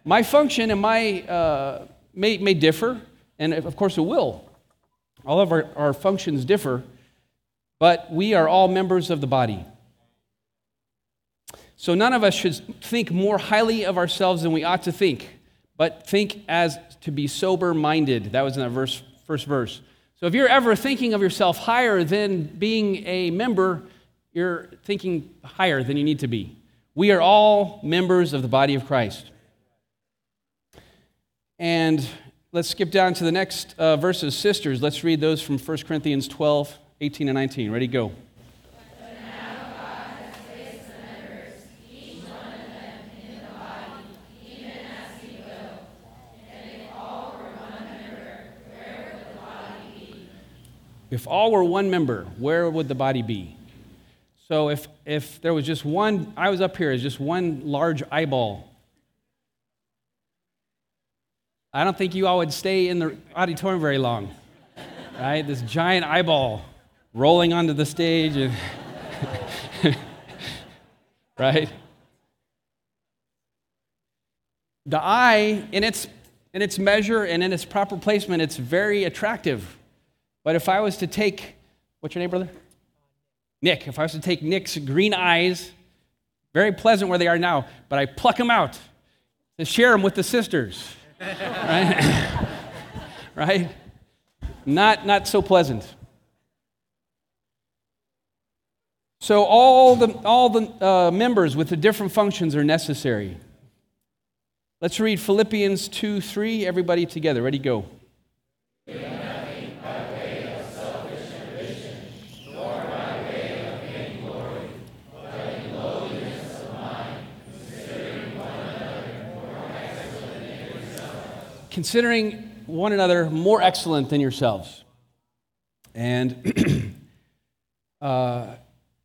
My function and my uh, may, may differ, and of course it will. All of our, our functions differ, but we are all members of the body. So none of us should think more highly of ourselves than we ought to think, but think as to be sober minded. That was in that verse, first verse. So if you're ever thinking of yourself higher than being a member, you're thinking higher than you need to be. We are all members of the body of Christ. And let's skip down to the next uh, verses, sisters. Let's read those from 1 Corinthians 12, 18, and 19. Ready, go. If all were one member, where would the body be? So if, if there was just one, I was up here as just one large eyeball. I don't think you all would stay in the auditorium very long, right? This giant eyeball rolling onto the stage, and right? The eye, in its, in its measure and in its proper placement, it's very attractive. But if I was to take, what's your name, brother? Nick. If I was to take Nick's green eyes, very pleasant where they are now, but I pluck them out to share them with the sisters, right? right? Not, not so pleasant. So all the, all the uh, members with the different functions are necessary. Let's read Philippians 2 3, everybody together. Ready, go. Considering one another more excellent than yourselves. And, uh,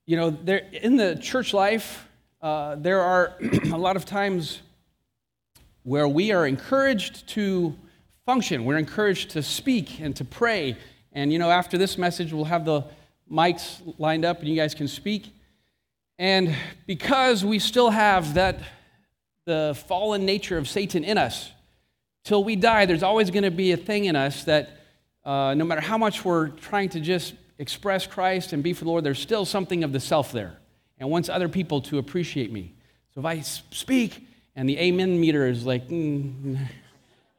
you know, there, in the church life, uh, there are a lot of times where we are encouraged to function. We're encouraged to speak and to pray. And, you know, after this message, we'll have the mics lined up and you guys can speak. And because we still have that, the fallen nature of Satan in us, till we die, there's always going to be a thing in us that uh, no matter how much we're trying to just express Christ and be for the Lord, there's still something of the self there and wants other people to appreciate me. So if I speak and the amen meter is like, mm,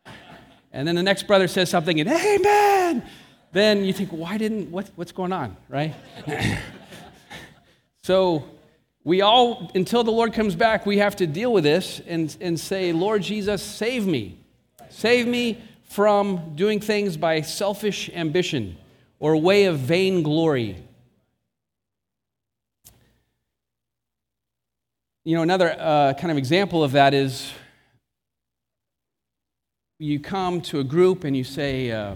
and then the next brother says something and amen, then you think, why didn't, what, what's going on, right? so we all, until the Lord comes back, we have to deal with this and, and say, Lord Jesus, save me. Save me from doing things by selfish ambition or way of vainglory. You know, another uh, kind of example of that is you come to a group and you say, uh,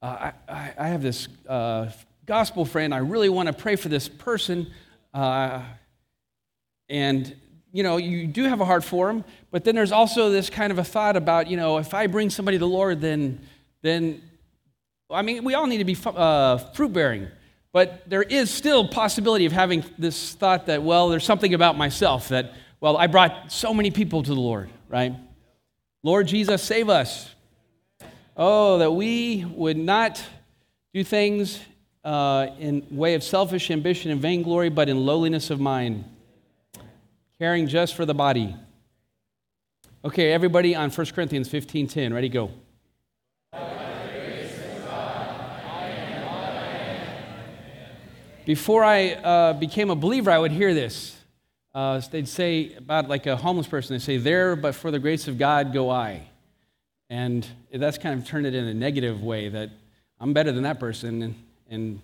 uh, I, I, have this uh, gospel friend, I really want to pray for this person. Uh, and you know, you do have a heart for them, but then there's also this kind of a thought about, you know, if I bring somebody to the Lord, then, then, I mean, we all need to be uh, fruit bearing, but there is still possibility of having this thought that, well, there's something about myself that, well, I brought so many people to the Lord, right? Lord Jesus, save us. Oh, that we would not do things uh, in way of selfish ambition and vainglory, but in lowliness of mind caring just for the body. Okay, everybody on 1 Corinthians 15:10. Ready, go. Before I uh, became a believer, I would hear this. uh, they'd say about like a homeless person, they say, There, but for the grace of God go I. And that's kind of turned it in a negative way that I'm better than that person, and, and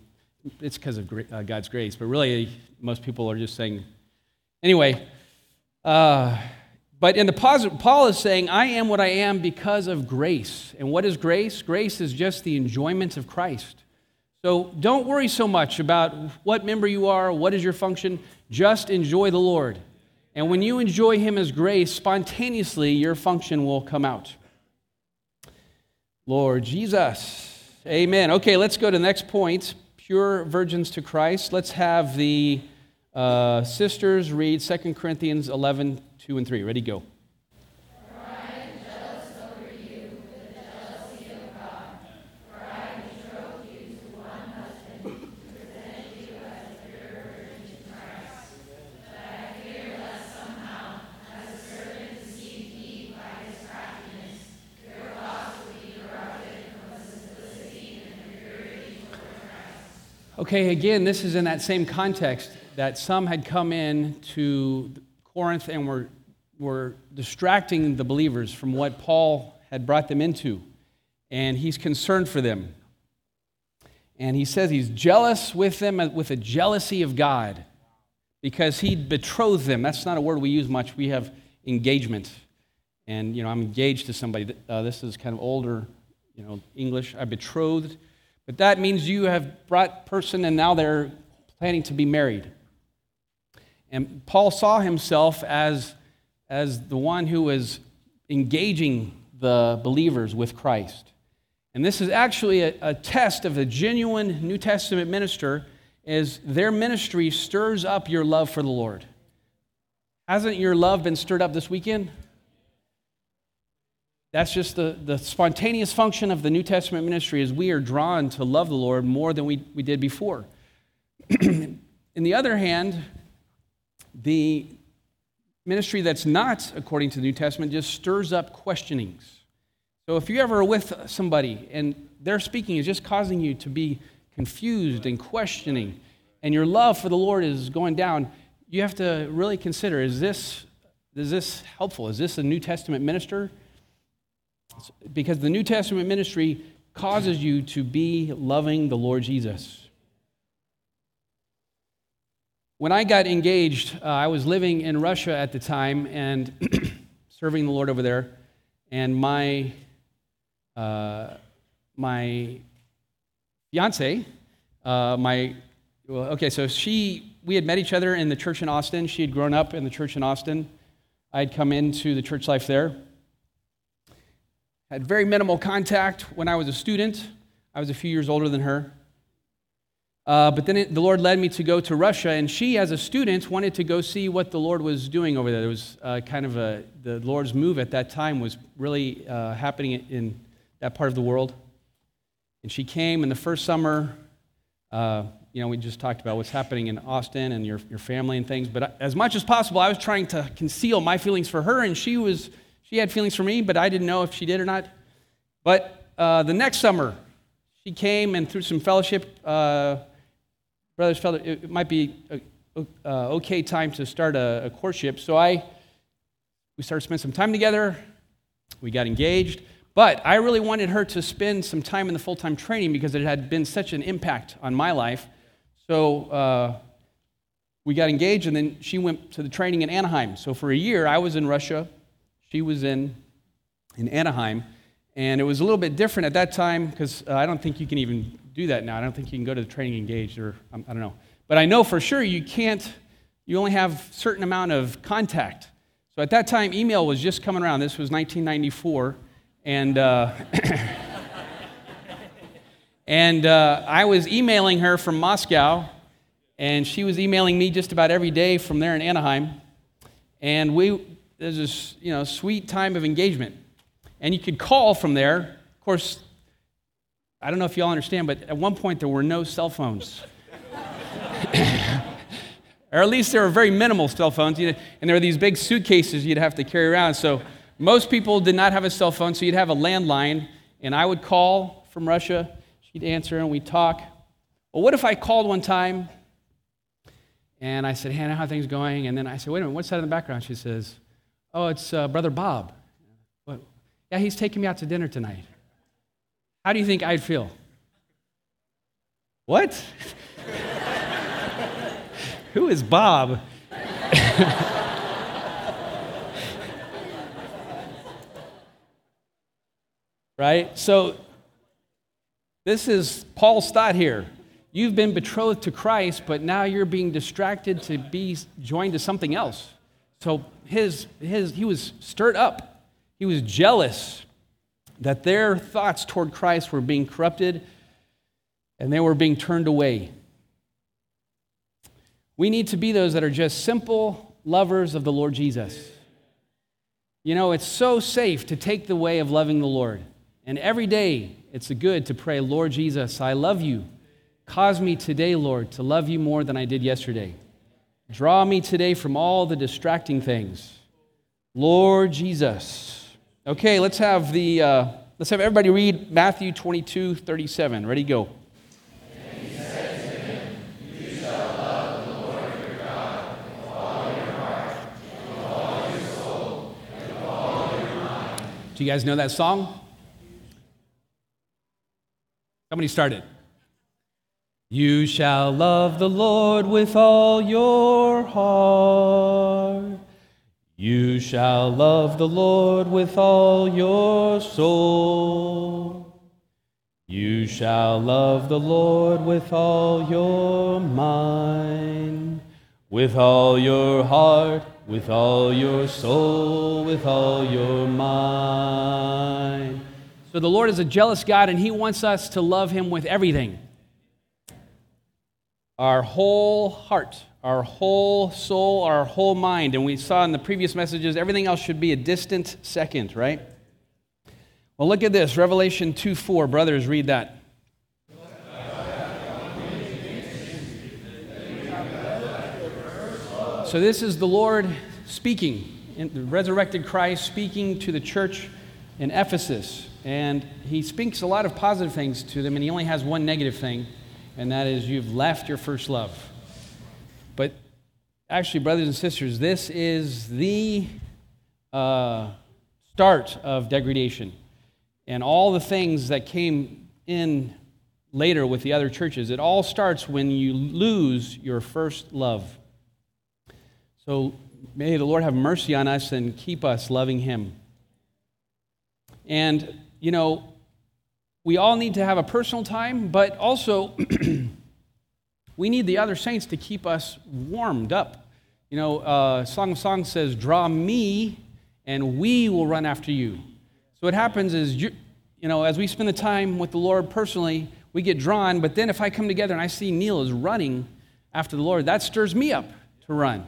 it's because of uh, God's grace. But really, most people are just saying, anyway. Uh, but in the positive, Paul is saying, I am what I am because of grace. And what is grace? Grace is just the enjoyment of Christ. So don't worry so much about what member you are, what is your function. Just enjoy the Lord. And when you enjoy Him as grace, spontaneously your function will come out. Lord Jesus. Amen. Okay, let's go to the next point pure virgins to Christ. Let's have the uh, sisters read 2 Corinthians 11 2 and 3. Ready, go. Okay, again, this is in that same context that some had come in to Corinth and were, were distracting the believers from what Paul had brought them into. And he's concerned for them. And he says he's jealous with them with a jealousy of God because he betrothed them. That's not a word we use much. We have engagement. And, you know, I'm engaged to somebody. Uh, this is kind of older, you know, English. I betrothed but that means you have brought person and now they're planning to be married. And Paul saw himself as, as the one who was engaging the believers with Christ. And this is actually a, a test of a genuine New Testament minister is their ministry stirs up your love for the Lord. Hasn't your love been stirred up this weekend? That's just the, the spontaneous function of the New Testament ministry is we are drawn to love the Lord more than we, we did before. In the other hand, the ministry that's not according to the New Testament just stirs up questionings. So if you ever are with somebody and their speaking is just causing you to be confused and questioning, and your love for the Lord is going down, you have to really consider is this, is this helpful? Is this a New Testament minister? because the New Testament ministry causes you to be loving the Lord Jesus. When I got engaged, uh, I was living in Russia at the time and serving the Lord over there, and my uh, my fiance, uh, my well, okay, so she we had met each other in the church in Austin. She had grown up in the church in Austin. I had come into the church life there had very minimal contact when I was a student. I was a few years older than her. Uh, but then it, the Lord led me to go to Russia, and she, as a student, wanted to go see what the Lord was doing over there. There was uh, kind of a, the Lord's move at that time was really uh, happening in that part of the world. And she came in the first summer. Uh, you know, we just talked about what's happening in Austin and your, your family and things. But as much as possible, I was trying to conceal my feelings for her, and she was she had feelings for me, but I didn't know if she did or not. But uh, the next summer, she came and through some fellowship, uh, brothers felt it might be a, a, okay time to start a, a courtship. So I, we started spending some time together. We got engaged. But I really wanted her to spend some time in the full time training because it had been such an impact on my life. So uh, we got engaged, and then she went to the training in Anaheim. So for a year, I was in Russia she was in, in Anaheim, and it was a little bit different at that time because uh, I don't think you can even do that now. I don't think you can go to the training engaged, or um, I don't know. But I know for sure you can't, you only have certain amount of contact. So at that time, email was just coming around. This was 1994, and uh, and uh, I was emailing her from Moscow, and she was emailing me just about every day from there in Anaheim, and we there's this you know sweet time of engagement and you could call from there of course i don't know if y'all understand but at one point there were no cell phones or at least there were very minimal cell phones and there were these big suitcases you'd have to carry around so most people did not have a cell phone so you'd have a landline and i would call from russia she'd answer and we'd talk well what if i called one time And I said, Hannah, how things going? And then I said, wait a minute, what's that in the background? She says, oh, it's uh, Brother Bob. What? Yeah, he's taking me out to dinner tonight. How do you think I'd feel? What? Who is Bob? right? So, this is Paul's thought here. You've been betrothed to Christ, but now you're being distracted to be joined to something else. So, his, his, he was stirred up. He was jealous that their thoughts toward Christ were being corrupted and they were being turned away. We need to be those that are just simple lovers of the Lord Jesus. You know, it's so safe to take the way of loving the Lord. And every day, it's good to pray, Lord Jesus, I love you. Cause me today, Lord, to love you more than I did yesterday. Draw me today from all the distracting things. Lord Jesus. Okay, let's have the uh, let's have everybody read Matthew 22, 37. Ready, go. Do you guys know that song? Somebody started. You shall love the Lord with all your heart. You shall love the Lord with all your soul. You shall love the Lord with all your mind, with all your heart with all your soul, with all your mind. So the Lord is a jealous God, and He wants us to love Him with everything our whole heart, our whole soul, our whole mind. And we saw in the previous messages, everything else should be a distant second, right? Well, look at this Revelation 2 4. Brothers, read that. So, this is the Lord speaking, the resurrected Christ speaking to the church in Ephesus. And he speaks a lot of positive things to them, and he only has one negative thing, and that is you've left your first love. But actually, brothers and sisters, this is the uh, start of degradation. And all the things that came in later with the other churches, it all starts when you lose your first love. So may the Lord have mercy on us and keep us loving Him. And, you know, we all need to have a personal time, but also we need the other saints to keep us warmed up. You know, uh, Song of Songs says, Draw me, and we will run after you. So what happens is, you, you know, as we spend the time with the Lord personally, we get drawn, but then if I come together and I see Neil is running after the Lord, that stirs me up to run.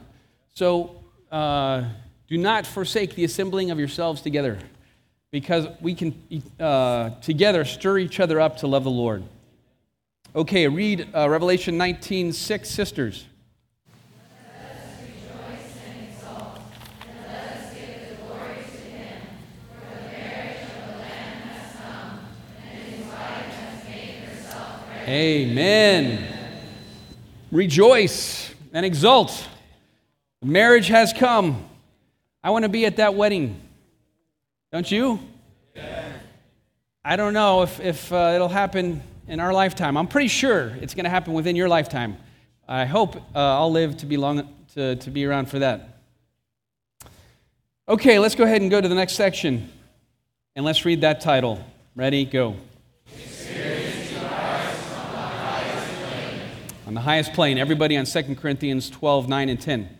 So uh, do not forsake the assembling of yourselves together, because we can uh, together stir each other up to love the Lord. Okay, read uh, Revelation 19 6, sisters. Amen. Rejoice and exult Marriage has come. I want to be at that wedding. Don't you? I don't know if, if uh, it'll happen in our lifetime. I'm pretty sure it's going to happen within your lifetime. I hope uh, I'll live to be, long, to, to be around for that. Okay, let's go ahead and go to the next section. And let's read that title. Ready? Go. On the highest plane. Everybody on 2 Corinthians 12, 9, and 10.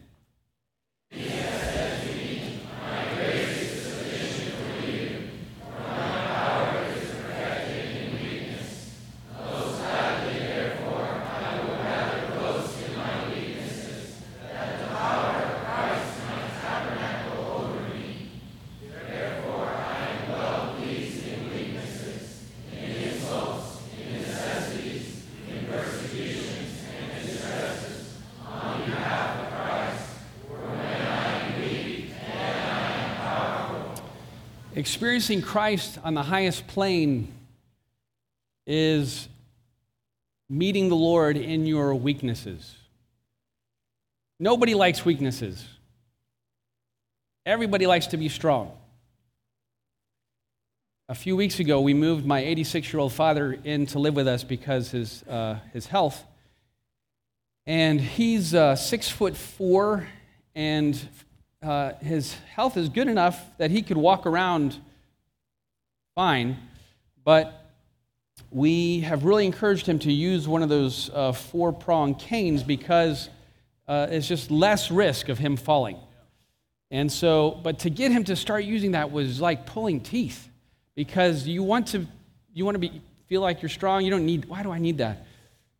Experiencing Christ on the highest plane is meeting the Lord in your weaknesses. Nobody likes weaknesses. Everybody likes to be strong. A few weeks ago, we moved my 86 year old father in to live with us because his, uh, his health. And he's uh, six foot four, and uh, his health is good enough that he could walk around fine, but we have really encouraged him to use one of those uh, four prong canes because uh, it's just less risk of him falling. And so, but to get him to start using that was like pulling teeth because you want to you want to be feel like you're strong. You don't need why do I need that?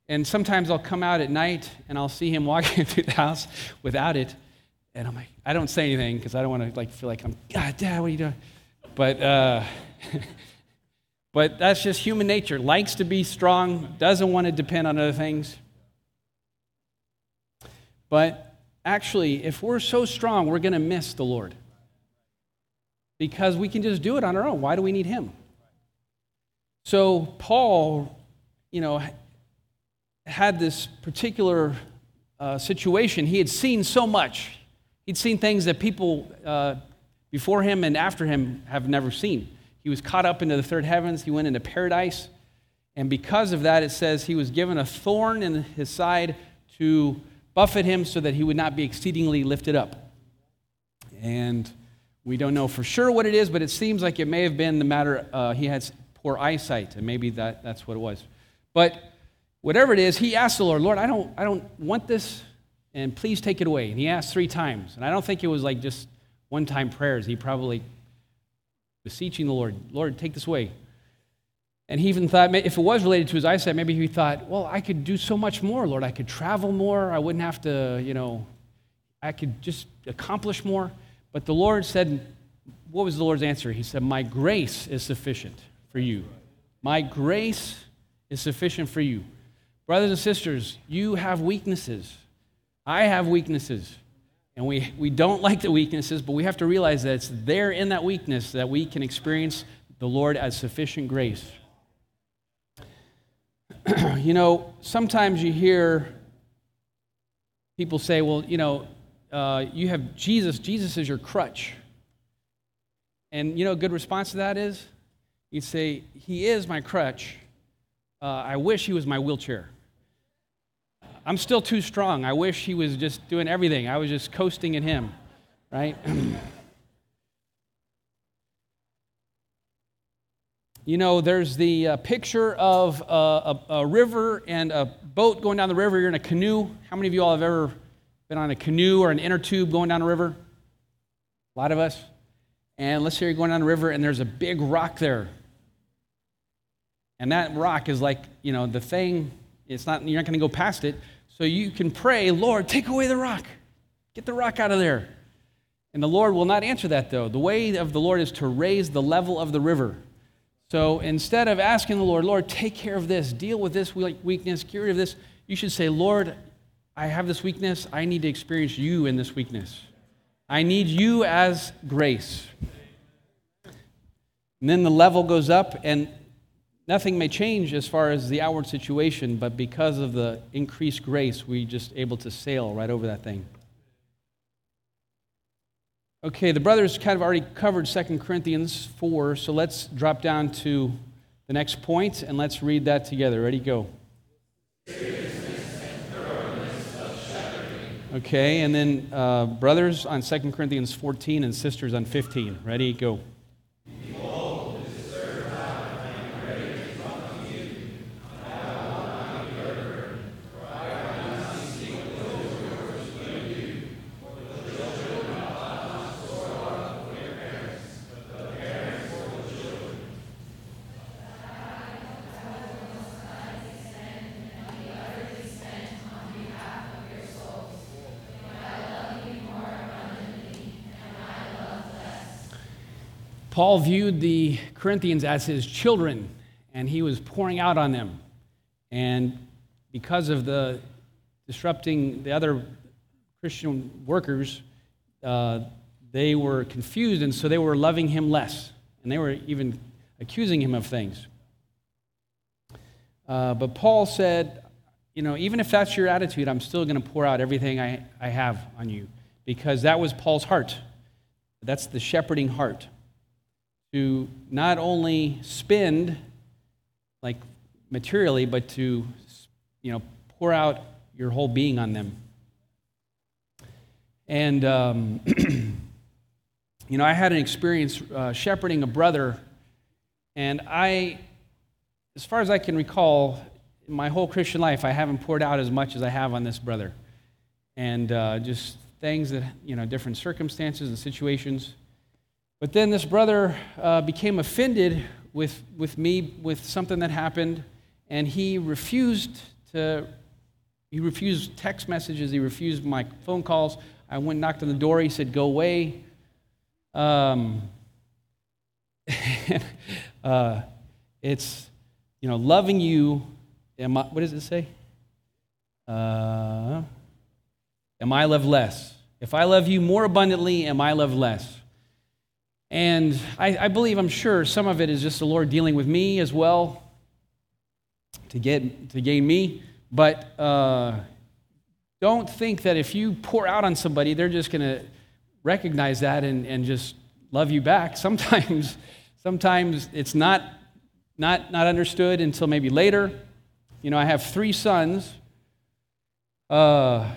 And sometimes I'll come out at night and I'll see him walking through the house without it, and I'm like, I don't say anything because I don't want to like feel like I'm God, Dad, what are you doing? But uh, but that's just human nature. Likes to be strong, doesn't want to depend on other things. But actually, if we're so strong, we're going to miss the Lord because we can just do it on our own. Why do we need Him? So, Paul, you know, had this particular uh, situation. He had seen so much, he'd seen things that people uh, before him and after him have never seen. He was caught up into the third heavens, he went into paradise. And because of that, it says he was given a thorn in his side to buffet him so that he would not be exceedingly lifted up. And we don't know for sure what it is, but it seems like it may have been the matter uh, he had poor eyesight, and maybe that, that's what it was. But whatever it is, he asked the Lord, Lord, I don't, I don't want this, and please take it away. And he asked three times. And I don't think it was like just one time prayers. He probably beseeching the Lord, Lord, take this away. And he even thought, if it was related to his eyesight, maybe he thought, well, I could do so much more, Lord. I could travel more. I wouldn't have to, you know, I could just accomplish more. But the Lord said, what was the Lord's answer? He said, My grace is sufficient for you. My grace is sufficient for you. Brothers and sisters, you have weaknesses. I have weaknesses. And we, we don't like the weaknesses, but we have to realize that it's there in that weakness that we can experience the Lord as sufficient grace. you know, sometimes you hear people say, well, you know, uh, you have Jesus, Jesus is your crutch. And you know, a good response to that is you'd say, He is my crutch. Uh, I wish He was my wheelchair. I'm still too strong. I wish He was just doing everything. I was just coasting in Him, right? you know, there's the uh, picture of a, a, a river and a boat going down the river. You're in a canoe. How many of you all have ever been on a canoe or an inner tube going down a river? A lot of us. And let's say you're going down a river and there's a big rock there. And that rock is like, you know, the thing, it's not, you're not going to go past it. So you can pray, Lord, take away the rock. Get the rock out of there. And the Lord will not answer that, though. The way of the Lord is to raise the level of the river. So instead of asking the Lord, Lord, take care of this, deal with this weakness, get rid of this, you should say, Lord, I have this weakness. I need to experience you in this weakness. I need you as grace. And then the level goes up, and nothing may change as far as the outward situation, but because of the increased grace, we just able to sail right over that thing. Okay, the brothers kind of already covered 2 Corinthians 4, so let's drop down to the next point and let's read that together. Ready, go. Okay, and then uh, brothers on 2 Corinthians 14 and sisters on 15. Ready, go. Paul viewed the Corinthians as his children, and he was pouring out on them. And because of the disrupting the other Christian workers, uh, they were confused, and so they were loving him less. And they were even accusing him of things. Uh, but Paul said, you know, even if that's your attitude, I'm still going to pour out everything I, I have on you because that was Paul's heart. That's the shepherding heart. To not only spend, like materially, but to, you know, pour out your whole being on them. And, um, you know, I had an experience uh, shepherding a brother, and I, as far as I can recall, in my whole Christian life, I haven't poured out as much as I have on this brother. And uh, just things that, you know, different circumstances and situations. But then this brother uh, became offended with, with me with something that happened, and he refused to, he refused text messages, he refused my phone calls. I went and knocked on the door, he said, Go away. Um, uh, it's, you know, loving you Am I, what does it say? Uh, am I loved less? If I love you more abundantly, am I loved less? And I, I, believe, I'm sure, some of it is just the Lord dealing with me as well to get to gain me. But uh, don't think that if you pour out on somebody, they're just going to recognize that and, and just love you back. Sometimes, sometimes it's not, not, not understood until maybe later. You know, I have three sons. Uh,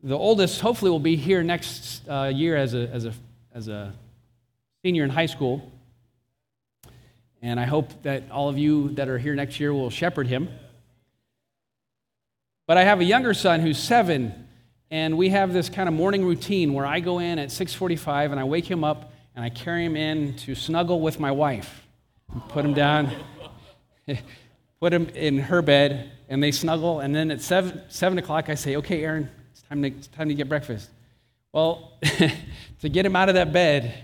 the oldest, hopefully, will be here next uh, year as a, as, a, as a senior in high school. And I hope that all of you that are here next year will shepherd him. But I have a younger son who's seven, and we have this kind of morning routine where I go in at 6:45 and I wake him up and I carry him in to snuggle with my wife, put him down. put him in her bed, and they snuggle. And then at 7, 7 o'clock, I say, Okay, Aaron, it's time to, it's time to get breakfast. Well, to get him out of that bed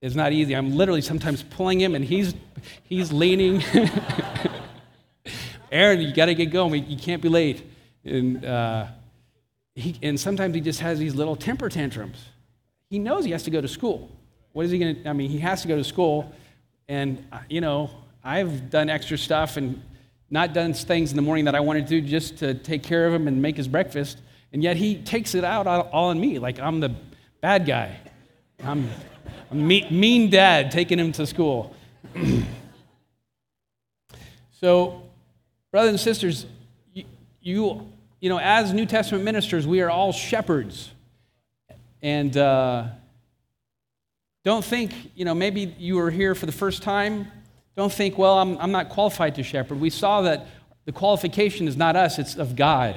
is not easy. I'm literally sometimes pulling him, and he's, he's leaning. Aaron, you got to get going. You can't be late. And, uh, he, and sometimes he just has these little temper tantrums. He knows he has to go to school. What is he going to? I mean, he has to go to school. And, uh, you know, I've done extra stuff and not done things in the morning that I wanted to do just to take care of him and make his breakfast. And yet he takes it out all on me, like I'm the bad guy. I'm mean dad taking him to school. so, brothers and sisters, you, you, you, know, as New Testament ministers, we are all shepherds. And uh, don't think, you know, maybe you were here for the first time don't think, well, I'm, I'm not qualified to shepherd. We saw that the qualification is not us, it's of God.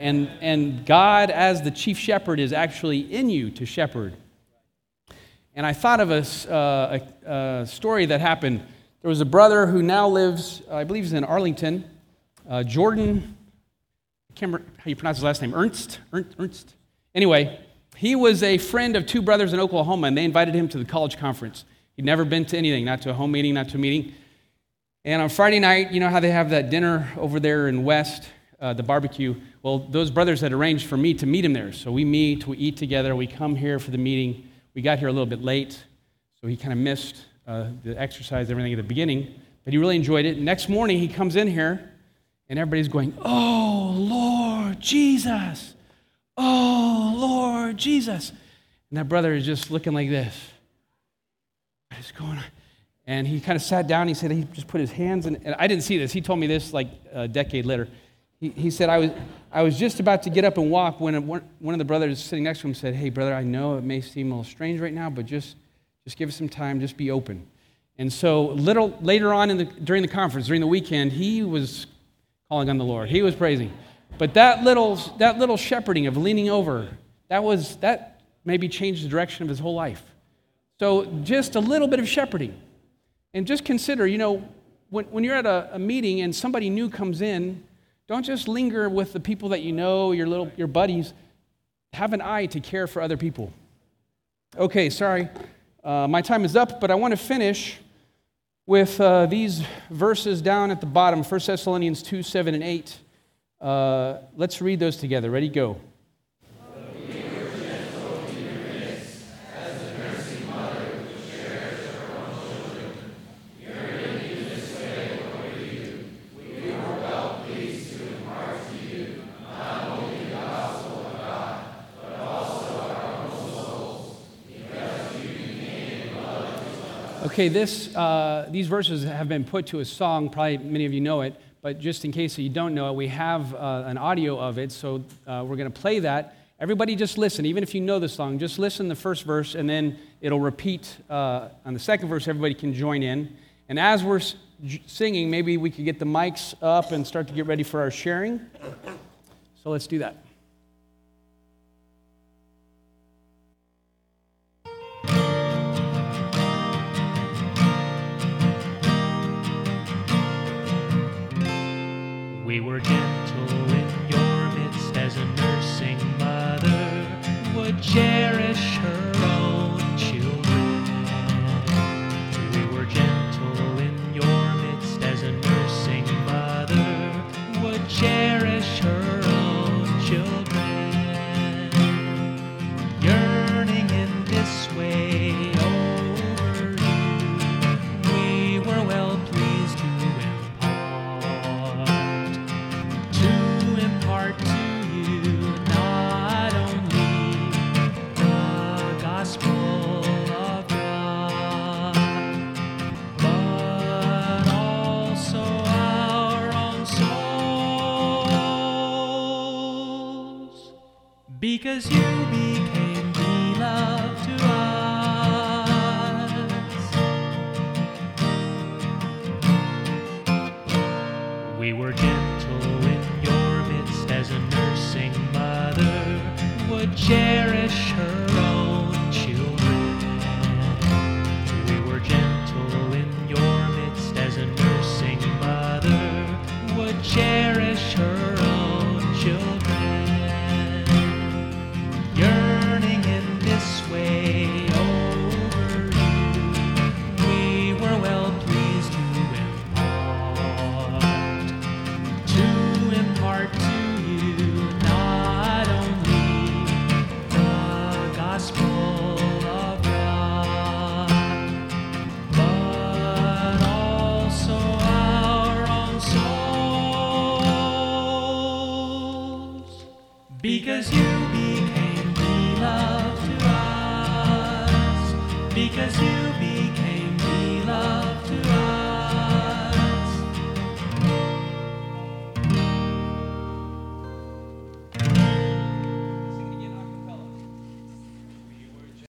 And, and God, as the chief shepherd, is actually in you to shepherd. And I thought of a, uh, a, a story that happened. There was a brother who now lives, I believe he's in Arlington, uh, Jordan, I can't remember how you pronounce his last name, Ernst? Ernst? Ernst? Anyway, he was a friend of two brothers in Oklahoma, and they invited him to the college conference. He'd never been to anything, not to a home meeting, not to a meeting. And on Friday night, you know how they have that dinner over there in West, uh, the barbecue? Well, those brothers had arranged for me to meet him there. So we meet, we eat together, we come here for the meeting. We got here a little bit late, so he kind of missed uh, the exercise, everything at the beginning, but he really enjoyed it. Next morning, he comes in here, and everybody's going, Oh, Lord Jesus! Oh, Lord Jesus! And that brother is just looking like this. What is going on? And he kind of sat down. He said he just put his hands in, and I didn't see this. He told me this like a decade later. He, said, I was, I was just about to get up and walk when one, one of the brothers sitting next to him said, Hey, brother, I know it may seem a little strange right now, but just, just give us some time, just be open. And so little later on in the, during the conference, during the weekend, he was calling on the Lord. He was praising. But that little, that little shepherding of leaning over, that was that maybe changed the direction of his whole life. So just a little bit of shepherding. And just consider, you know, when, when you're at a, a meeting and somebody new comes in, don't just linger with the people that you know, your little your buddies. Have an eye to care for other people. Okay, sorry. Uh, my time is up, but I want to finish with uh, these verses down at the bottom 1 Thessalonians 2 7 and 8. Uh, let's read those together. Ready, go. Okay, this, uh, these verses have been put to a song. Probably many of you know it, but just in case you don't know it, we have uh, an audio of it. So uh, we're going to play that. Everybody just listen. Even if you know the song, just listen the first verse, and then it'll repeat uh, on the second verse. Everybody can join in. And as we're singing, maybe we could get the mics up and start to get ready for our sharing. So let's do that.